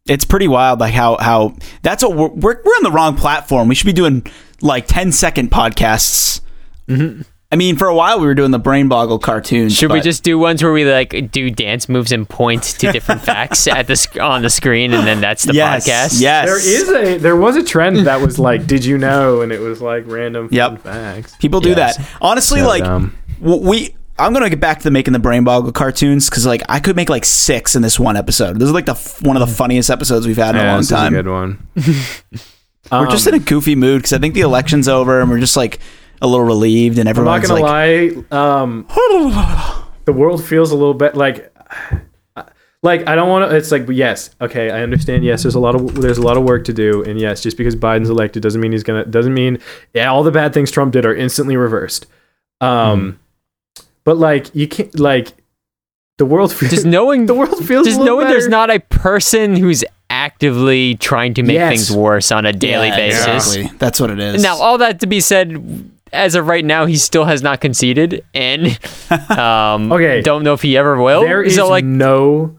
It's pretty wild like how how that's what we're we're, we're on the wrong platform. We should be doing like 10 second podcasts. Mm-hmm. I mean, for a while we were doing the brain boggle cartoons. Should we just do ones where we like do dance moves and point to different facts at the sc- on the screen, and then that's the yes, podcast? Yes. There is a there was a trend that was like, did you know? And it was like random fun Yep. facts. People do Yes. that. Honestly, So like dumb. w- we. I'm gonna get back to the making the brain boggle cartoons because like I could make like six in this one episode. This is like the f- one of the funniest episodes we've had in a long this is time. a good one. We're just in a um, goofy mood because I think the election's over and we're just like a little relieved and everyone's I'm not gonna like, lie. Um, the world feels a little bit like like I don't want to. It's like yes, okay, I understand. Yes, there's a lot of there's a lot of work to do, and yes, just because Biden's elected doesn't mean he's gonna doesn't mean yeah, all the bad things Trump did are instantly reversed. Um, but like you can't like the world feels Just knowing (laughs) the world feels just a little knowing there's not a person who's actively trying to make Yes. things worse on a daily Yeah, basis. exactly. That's what it is. Now, all that to be said, as of right now, he still has not conceded, and (laughs) um, Okay. don't know if he ever will. There is so, like, no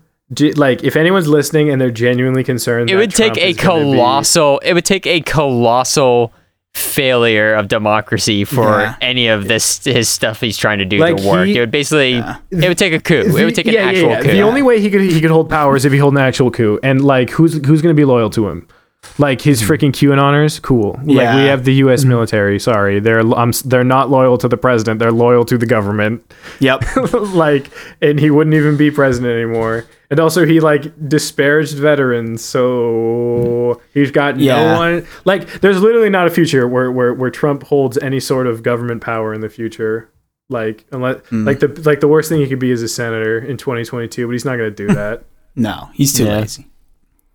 like if anyone's listening and they're genuinely concerned, it would take Trump a gonna be- colossal. It would take a colossal failure of democracy for Yeah. any of this his stuff he's trying to do Like, to work. he- it would basically. It would take a coup. The- it would take an yeah, yeah, actual yeah. coup. The only way he could he could hold power is if he held an actual coup, and like who's who's going to be loyal to him? Like his freaking QAnoners, cool. Like Hmm. We have the U.S. military. Sorry, they're um, they're not loyal to the president. They're loyal to the government. yep. (laughs) like, and he wouldn't even be president anymore. And also, he like disparaged veterans, so he's got Yeah. no one. Like, there's literally not a future where where where Trump holds any sort of government power in the future. Like, unless Hmm. like the like the worst thing he could be is a senator in 2022, but he's not going to do (laughs) that. No, he's too Yeah. lazy.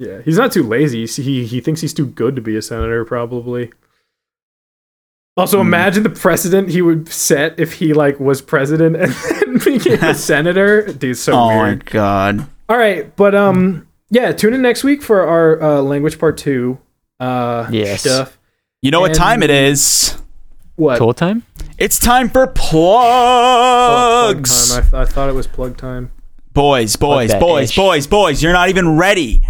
Yeah, he's not too lazy. He he thinks he's too good to be a senator, probably. Also, Hmm. imagine the precedent he would set if he like was president and (laughs) then became a (laughs) senator. Dude, so Oh weird. my god. All right, but um, yeah, tune in next week for our uh, language part two. Uh, Yes. stuff. You know what time it is? What? Toll time. It's time for Plug plugs. time. I, th- I thought it was plug time. boys, boys, that boys, ish. boys, boys, you're not even ready.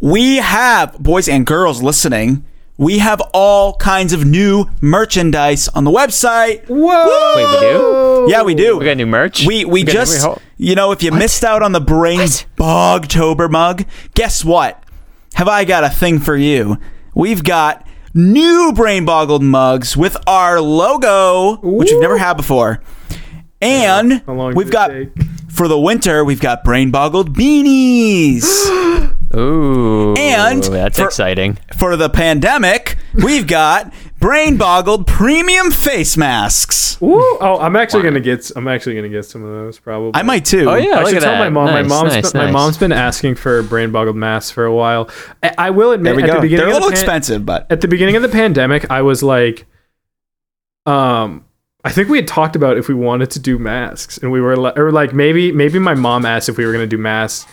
We have, boys and girls listening, we have all kinds of new merchandise on the website. Whoa! Wait, we do? Yeah, we do. We got new merch. We we got- just wait, you know if you missed out on the brain What? bogtober mug, guess what? Have I got a thing for you? We've got new brain boggled mugs with our logo, which we've never had before. And How we've got take? for the winter, we've got brain boggled beanies. (gasps) (gasps) Ooh, And that's for- exciting. for the pandemic, we've got brain boggled premium face masks. Ooh, oh, I'm actually gonna get. I'm actually gonna get some of those. Probably. I might too. Oh yeah, I look should at tell that. my mom. my mom's nice, been, my mom's been asking for brain boggled masks for a while. I, I will admit, There we at go. the beginning They're a of the little pan- expensive, but at the beginning of the pandemic, I was like, um, I think we had talked about if we wanted to do masks, and we were li- or like maybe maybe my mom asked if we were gonna do masks,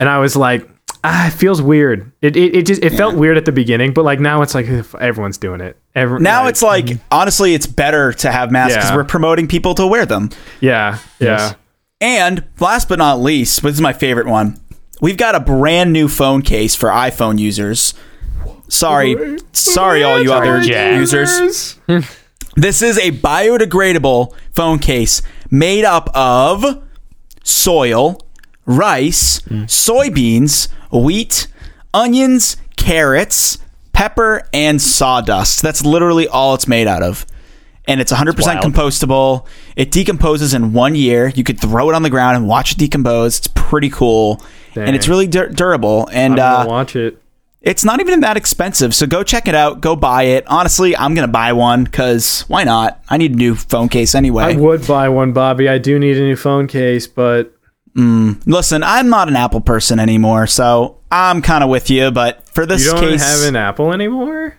and I was like, ah, it feels weird. It it, it just it felt weird at the beginning, but like now it's like everyone's doing it. Every, now it's like honestly, it's better to have masks because Yeah. we're promoting people to wear them. yeah yeah. Yes. And last but not least, but this is my favorite one. We've got a brand new phone case for iPhone users. Sorry, sorry, all you other Jack. users. (laughs) This is a biodegradable phone case made up of soil, rice, soybeans, wheat, onions, carrots, pepper, and sawdust. That's literally all it's made out of. And it's 100% wild. compostable. It decomposes in one year. You could throw it on the ground and watch it decompose. It's pretty cool, and it's really dur- durable. And uh, watch it. it's not even that expensive. So go check it out. Go buy it. Honestly, I'm gonna buy one because why not? I need a new phone case anyway. I would buy one, Bobby. I do need a new phone case, but Mm. Listen, I'm not an Apple person anymore, so I'm kind of with you. But for this case. you don't case, have an Apple anymore.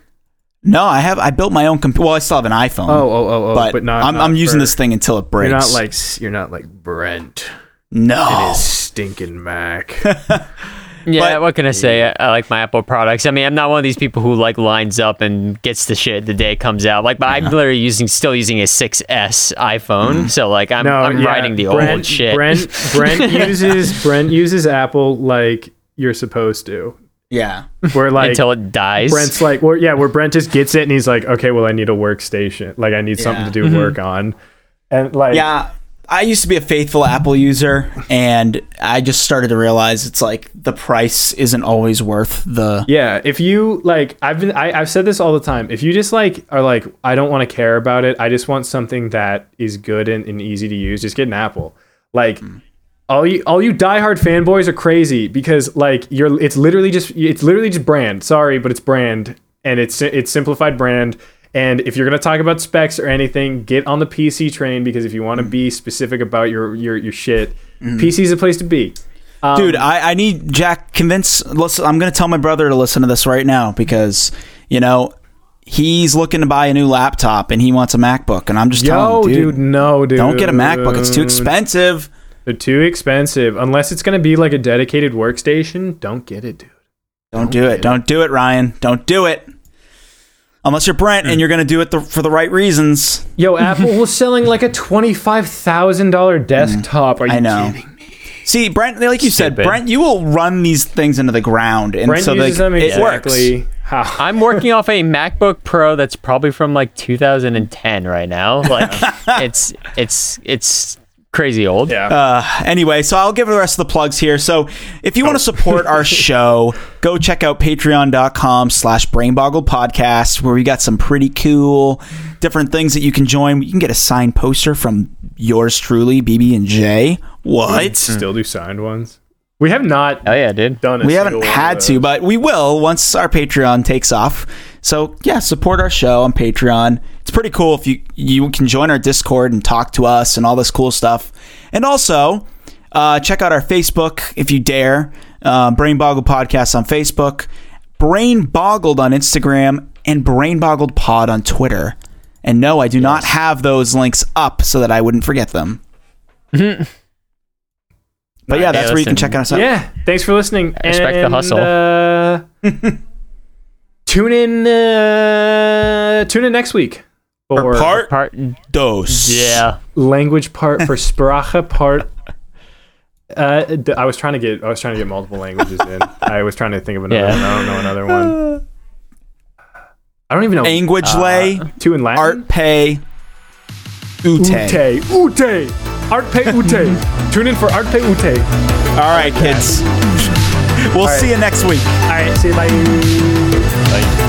no, I have. I built my own computer. Well, I still have an iPhone. Oh, oh, oh, oh, but, but, not. I'm, not I'm using this thing until it breaks. You're not like you're not like Brent. no. His stinking Mac. (laughs) Yeah, But- what can I say? I, I like my Apple products. I mean, I'm not one of these people who like lines up and gets the shit the day it comes out. Like, but I'm literally using, still using a 6S iPhone. Mm. So like, I'm, No, I'm yeah, riding the Brent, old shit. Brent Brent (laughs) uses Brent uses Apple like you're supposed to. Yeah. Where like until it dies. Brent's like, where, yeah, where Brent just gets it and he's like, okay, well, I need a workstation. Like, I need something to do mm-hmm. work on. And like, Yeah. I used to be a faithful Apple user, and I just started to realize it's like the price isn't always worth the. Yeah, if you like, I've been, I, I've said this all the time. If you just like are like, I don't want to care about it. I just want something that is good and, and easy to use. Just get an Apple. Like, hmm. all you all you diehard fanboys are crazy because like you're. It's literally just it's literally just brand. Sorry, but it's brand and it's it's simplified brand. And if you're gonna talk about specs or anything, get on the PC train because if you want to be specific about your your your shit, PC is a place to be. Um, Dude, I, I need Jack convince. Listen, I'm going to tell my brother to listen to this right now because, you know, he's looking to buy a new laptop and he wants a MacBook. And I'm just yo, telling him, dude, dude, no, dude, don't get a MacBook. It's too expensive. They're too expensive. Unless it's going to be like a dedicated workstation, don't get it, dude. Don't do it. Don't do it, Ryan. Don't do it. Unless you're Brent and hmm. you're going to do it the, for the right reasons. Yo, (laughs) Apple was selling like a twenty-five thousand dollar desktop. Are you. I know. kidding me? See, Brent, like you said, Stupid. Brent, you will run these things into the ground, and Brent so like, uses them it works. exactly how. (laughs) I'm working off a MacBook Pro that's probably from like 2010 right now. Like, (laughs) it's it's it's crazy old. Yeah. Uh, anyway, so I'll give the rest of the plugs here. So if you want to Oh. support our (laughs) show, go check out patreon.com slash brainboggle podcast where we got some pretty cool different things that you can join. You can get a signed poster from yours truly, BB and J. What? Still do signed ones. We have not Oh yeah, dude. done. A We haven't had to, but we will once our Patreon takes off. So yeah, support our show on Patreon. It's pretty cool if you you can join our Discord and talk to us and all this cool stuff. And also, uh, check out our Facebook if you dare. Uh, Brain Boggle Podcast on Facebook, Brain Boggled on Instagram, and Brain Boggled Pod on Twitter. And no, I do not have those links up so that I wouldn't forget them. (laughs) But yeah, that's where you can check us out. Yeah. Thanks for listening. I respect the hustle. Uh, (laughs) tune in. Uh, tune in next week For for part Part dos. yeah. language part for (laughs) Sprache part. Uh, I was trying to get I was trying to get multiple languages in. I was trying to think of another Yeah. one. I don't know another one. I don't even know. Language lay, two in Latin. art pay, ute. Ute. Ute. Art pay Ute. (laughs) Tune in for Art pay Ute. All right, kids. We'll All right. see you next week. All right. See you. Bye. Like,